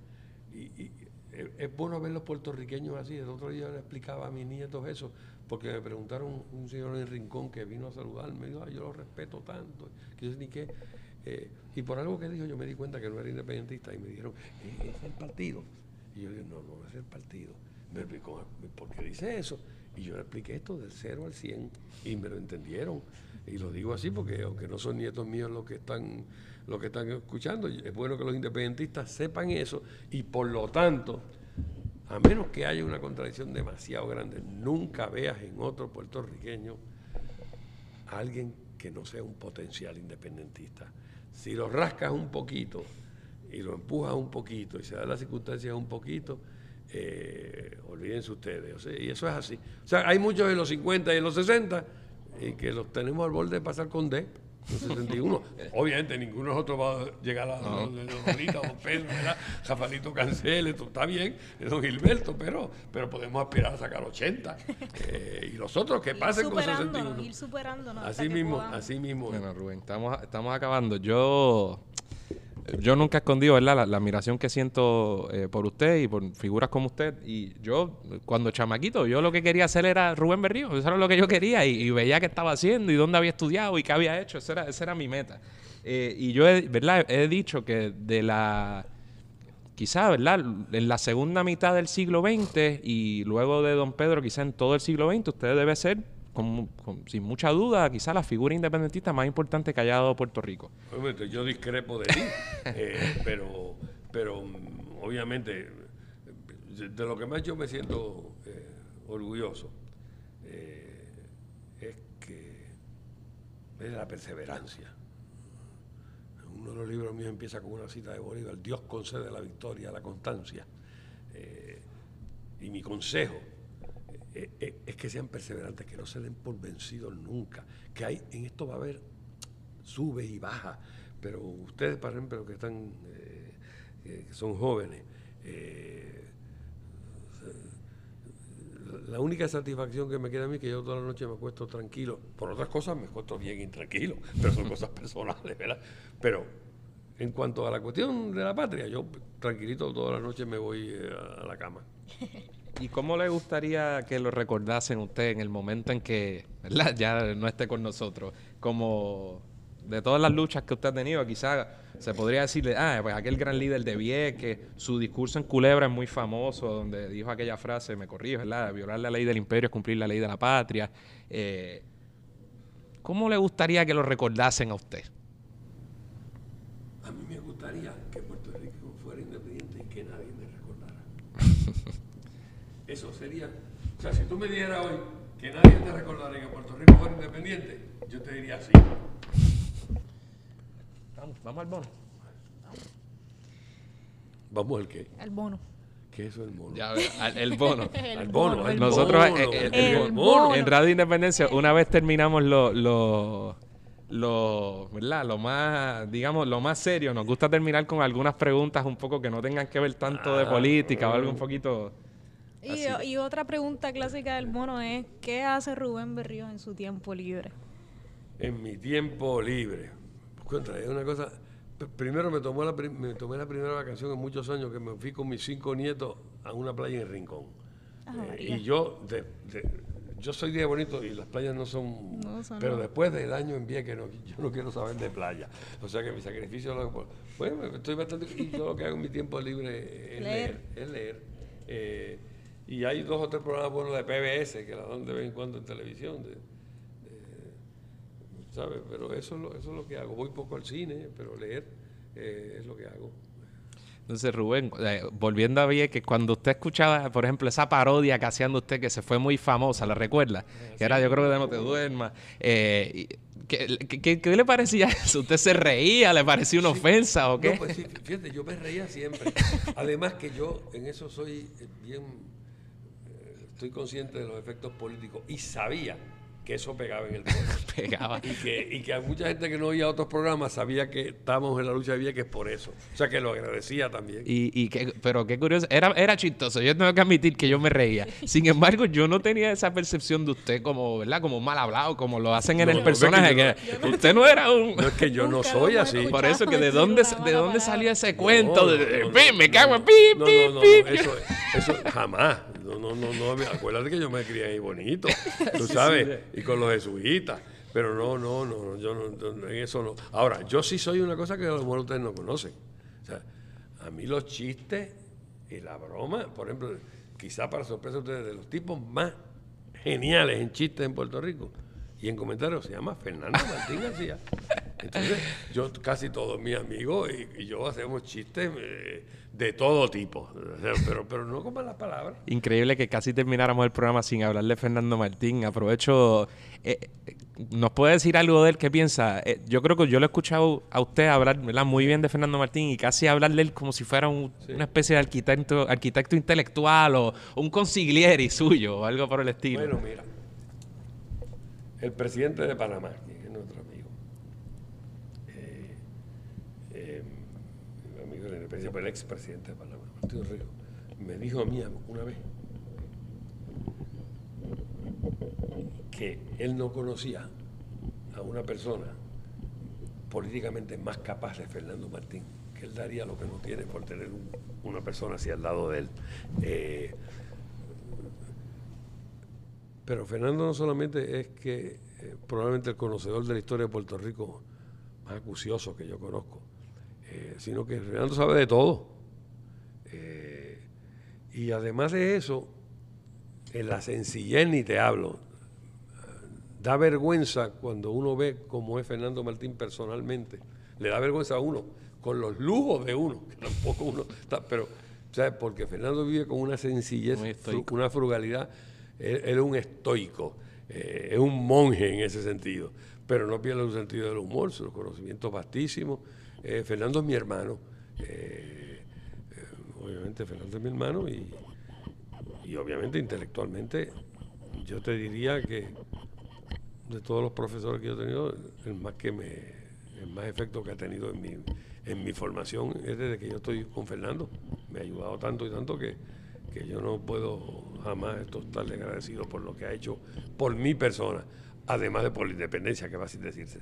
Y, y es, bueno ver los puertorriqueños así. El otro día le explicaba a mis nietos eso, porque me preguntaron un señor en el rincón que vino a saludarme, me dijo, "Ay, yo lo respeto tanto, ni. Eh, y por algo que dijo, yo me di cuenta que no era independentista y me dijeron, "Eh, es el partido. Y yo dije, no, no es el partido. Me explicó, ¿por qué dice eso? Y yo le expliqué esto del 0 al 100 y me lo entendieron. Y lo digo así porque aunque no son nietos míos los que están los que están escuchando, es bueno que los independentistas sepan eso y por lo tanto, a menos que haya una contradicción demasiado grande, nunca veas en otro puertorriqueño a alguien que no sea un potencial independentista. Si lo rascas un poquito y lo empujas un poquito y se dan las circunstancias un poquito, eh, olvídense ustedes. o sea, y eso es así. O sea, hay muchos en los 50 y en los 60 y que los tenemos al borde de pasar con D. Los 61. *laughs* Obviamente ninguno de nosotros va a llegar a no. de Lolita, Don Pedro, ¿verdad? Rafaelito Cancel, esto está bien, Don Gilberto, pero, pero podemos aspirar a sacar 80. Eh, y los otros que pasen con 61. Ir superándonos. Así mismo, así mismo. Bueno, Rubén, estamos, estamos acabando. Yo yo nunca he escondido ¿verdad? La, admiración que siento eh, por usted y por figuras como usted. Y yo, cuando chamaquito, yo lo que quería hacer era Rubén Berrío. Eso era lo que yo quería y, veía qué estaba haciendo y dónde había estudiado y qué había hecho. Esa era, esa era mi meta. Eh, y yo, he, ¿verdad? He dicho que de la... Quizá, ¿verdad? En la segunda mitad del siglo XX y luego de Don Pedro, quizá en todo el siglo XX, usted debe ser sin mucha duda, quizá la figura independentista más importante que haya dado Puerto Rico. Obviamente, yo discrepo de ti, *laughs* eh, pero, pero mm, obviamente, de lo que más yo me siento eh, orgulloso eh, es que es la perseverancia. Uno de los libros míos empieza con una cita de Bolívar, Dios concede la victoria, la constancia. y mi consejo eh, eh, es que sean perseverantes, que no se den por vencidos nunca, que hay, en esto va a haber sube y baja, pero ustedes, por ejemplo, que están, eh, son jóvenes, la única satisfacción que me queda a mí es que yo toda la noche me acuesto tranquilo. Por otras cosas me acuesto bien intranquilo, pero son cosas *laughs* personales, ¿verdad? Pero en cuanto a la cuestión de la patria, yo tranquilito toda la noche me voy a la cama. *laughs* ¿Y cómo le gustaría que lo recordasen usted en el momento en que ya no esté con nosotros? Como de todas las luchas que usted ha tenido, quizás se podría decirle, ah, pues aquel gran líder de que su discurso en Culebra es muy famoso, donde dijo aquella frase, me corrijo, ¿verdad? Violar la ley del imperio es cumplir la ley de la patria. Eh, ¿Cómo le gustaría que lo recordasen a usted? A mí me gustaría que Puerto Rico fuera independiente y que nadie me recordara. Eso sería. O sea, si tú me dijeras hoy que nadie te recordara que Puerto Rico fuera independiente, yo te diría sí. Vamos, vamos al bono. ¿Vamos al qué? Al bono. ¿Qué es el bono? Ya, el bono. el bono. El Nosotros bono, en Radio Independencia, una vez terminamos lo, lo, lo, ¿verdad? lo más, digamos, lo más serio, nos gusta terminar con algunas preguntas un poco que no tengan que ver tanto de ah, política o algo un poquito y, otra pregunta clásica del mono es, ¿qué hace Rubén Berrío en su tiempo libre? En mi tiempo libre. Pues, es una cosa... Primero me, tomó la, me tomé la primera vacación en muchos años que me fui con mis cinco nietos a una playa en Rincón. Eh, y yo, yo soy día bonito y las playas no son... pero después del año en que no, yo no quiero saber de playa. O sea que mi sacrificio... Lo, bueno, estoy bastante... Y yo lo que hago en mi tiempo libre es leer. es leer. Eh, y hay dos o tres programas buenos de PBS que la dan de vez en cuando en televisión. De, ¿Sabes? Pero eso es, lo, eso es lo que hago. Voy poco al cine, pero leer eh, es lo que hago. Entonces, Rubén, eh, volviendo a que cuando usted escuchaba, por ejemplo, esa parodia que hacían de usted, que se fue muy famosa, ¿la recuerda? Eh, que era Yo creo que No Te Duermas. ¿qué, qué, le parecía eso? ¿Usted se reía? ¿Le parecía una ofensa o qué? No, pues sí, fíjate, yo me reía siempre. *laughs* Además que yo en eso soy bien estoy consciente de los efectos políticos y sabía que eso pegaba en el *laughs* pegaba. Y que, y que a mucha gente que no oía otros programas sabía que estábamos en la lucha de que es por eso. O sea que lo agradecía también. Y, y que, pero qué curioso, era, era chistoso, yo tengo que admitir que yo me reía. Sin embargo, yo no tenía esa percepción de usted como, ¿verdad? Como mal hablado, como lo hacen en el personaje. que, usted no era un... No es que yo no soy así. Por eso que de dónde, de dónde salió ese cuento de, me cago en pi, pi, eso, eso jamás. No, no, no. Acuérdate que yo me crié ahí bonito, *laughs* tú sabes, y con los jesuitas. Pero no, no, no, yo no, en eso no. Ahora, yo sí soy una cosa que a lo mejor ustedes no conocen. O sea, a mí los chistes y la broma, por ejemplo, quizá para sorpresa de ustedes, de los tipos más geniales en chistes en Puerto Rico y en comentarios se llama Fernando Martín García. Entonces, yo casi todos mis amigos y, yo hacemos chistes eh, de todo tipo, pero, pero no como las palabras. Increíble que casi termináramos el programa sin hablar de Fernando Martín. Aprovecho, eh, ¿nos puede decir algo de él? ¿Qué piensa? Eh, yo creo que yo lo he escuchado a usted hablar muy bien de Fernando Martín y casi hablar de él como si fuera una especie de arquitecto, arquitecto intelectual o un consigliere suyo o algo por el estilo. Bueno, mira, el presidente de Panamá, que es nuestro amigo, eh, eh, amigo de la pero el de Panamá, Martín Río, me dijo a mí una vez que él no conocía a una persona políticamente más capaz de Fernando Martín, que él daría lo que no tiene por tener una persona así al lado de él. Eh, pero Fernando no solamente es que eh, probablemente el conocedor de la historia de Puerto Rico más acucioso que yo conozco, eh, sino que Fernando sabe de todo. y además de eso, en la sencillez ni te hablo, da vergüenza cuando uno ve cómo es Fernando Martín personalmente. Le da vergüenza a uno, con los lujos de uno, que tampoco uno está, pero, ¿sabes? Porque Fernando vive con una sencillez, una frugalidad. Él, es un estoico, eh, es un monje en ese sentido, pero no pierde su sentido del humor, sus conocimientos vastísimos. Eh, Fernando es mi hermano, eh, obviamente Fernando es mi hermano y, y obviamente intelectualmente yo te diría que de todos los profesores que yo he tenido, el más que me, el más efecto que ha tenido en mi, en mi formación es desde que yo estoy con Fernando. Me ha ayudado tanto y tanto que, que yo no puedo jamás estar agradecido por lo que ha hecho por mi persona, además de por la independencia, que va a decirse.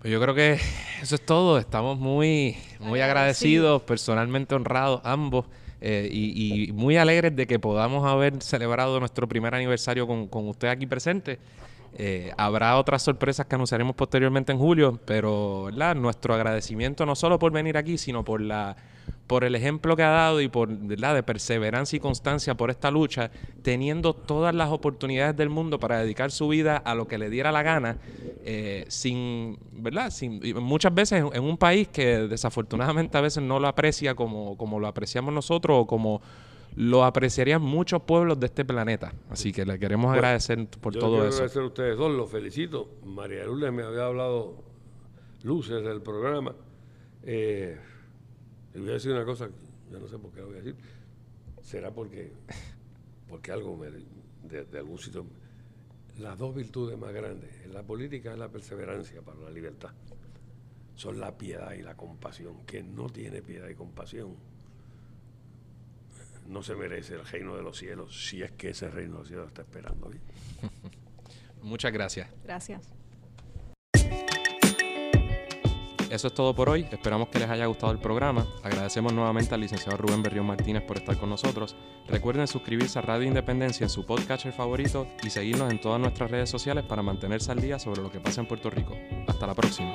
Pues yo creo que eso es todo. Estamos muy, muy agradecidos, personalmente honrados ambos. Eh, y, muy alegres de que podamos haber celebrado nuestro primer aniversario con, con usted aquí presente. Eh, habrá otras sorpresas que anunciaremos posteriormente en julio, pero ¿verdad? nuestro agradecimiento no solo por venir aquí, sino por la por el ejemplo que ha dado y por ¿verdad? de perseverancia y constancia por esta lucha, teniendo todas las oportunidades del mundo para dedicar su vida a lo que le diera la gana, eh, sin, ¿verdad? Sin, muchas veces en, un país que desafortunadamente a veces no lo aprecia como, como lo apreciamos nosotros o como lo apreciarían muchos pueblos de este planeta. Así que le queremos agradecer por todo quiero eso. agradecer a ustedes dos, los felicito. María Lourdes me había hablado luces del programa. Eh, le voy a decir una cosa, yo no sé por qué lo voy a decir. Será porque, porque algo me, de, algún sitio. Las dos virtudes más grandes en la política es la perseverancia para la libertad. Son la piedad y la compasión. que no tiene piedad y compasión no se merece el reino de los cielos si es que ese reino de los cielos está esperando. *laughs* Muchas gracias. Gracias. Eso es todo por hoy. Esperamos que les haya gustado el programa. Agradecemos nuevamente al licenciado Rubén Berrión Martínez por estar con nosotros. Recuerden suscribirse a Radio Independencia en su podcatcher favorito y seguirnos en todas nuestras redes sociales para mantenerse al día sobre lo que pasa en Puerto Rico. Hasta la próxima.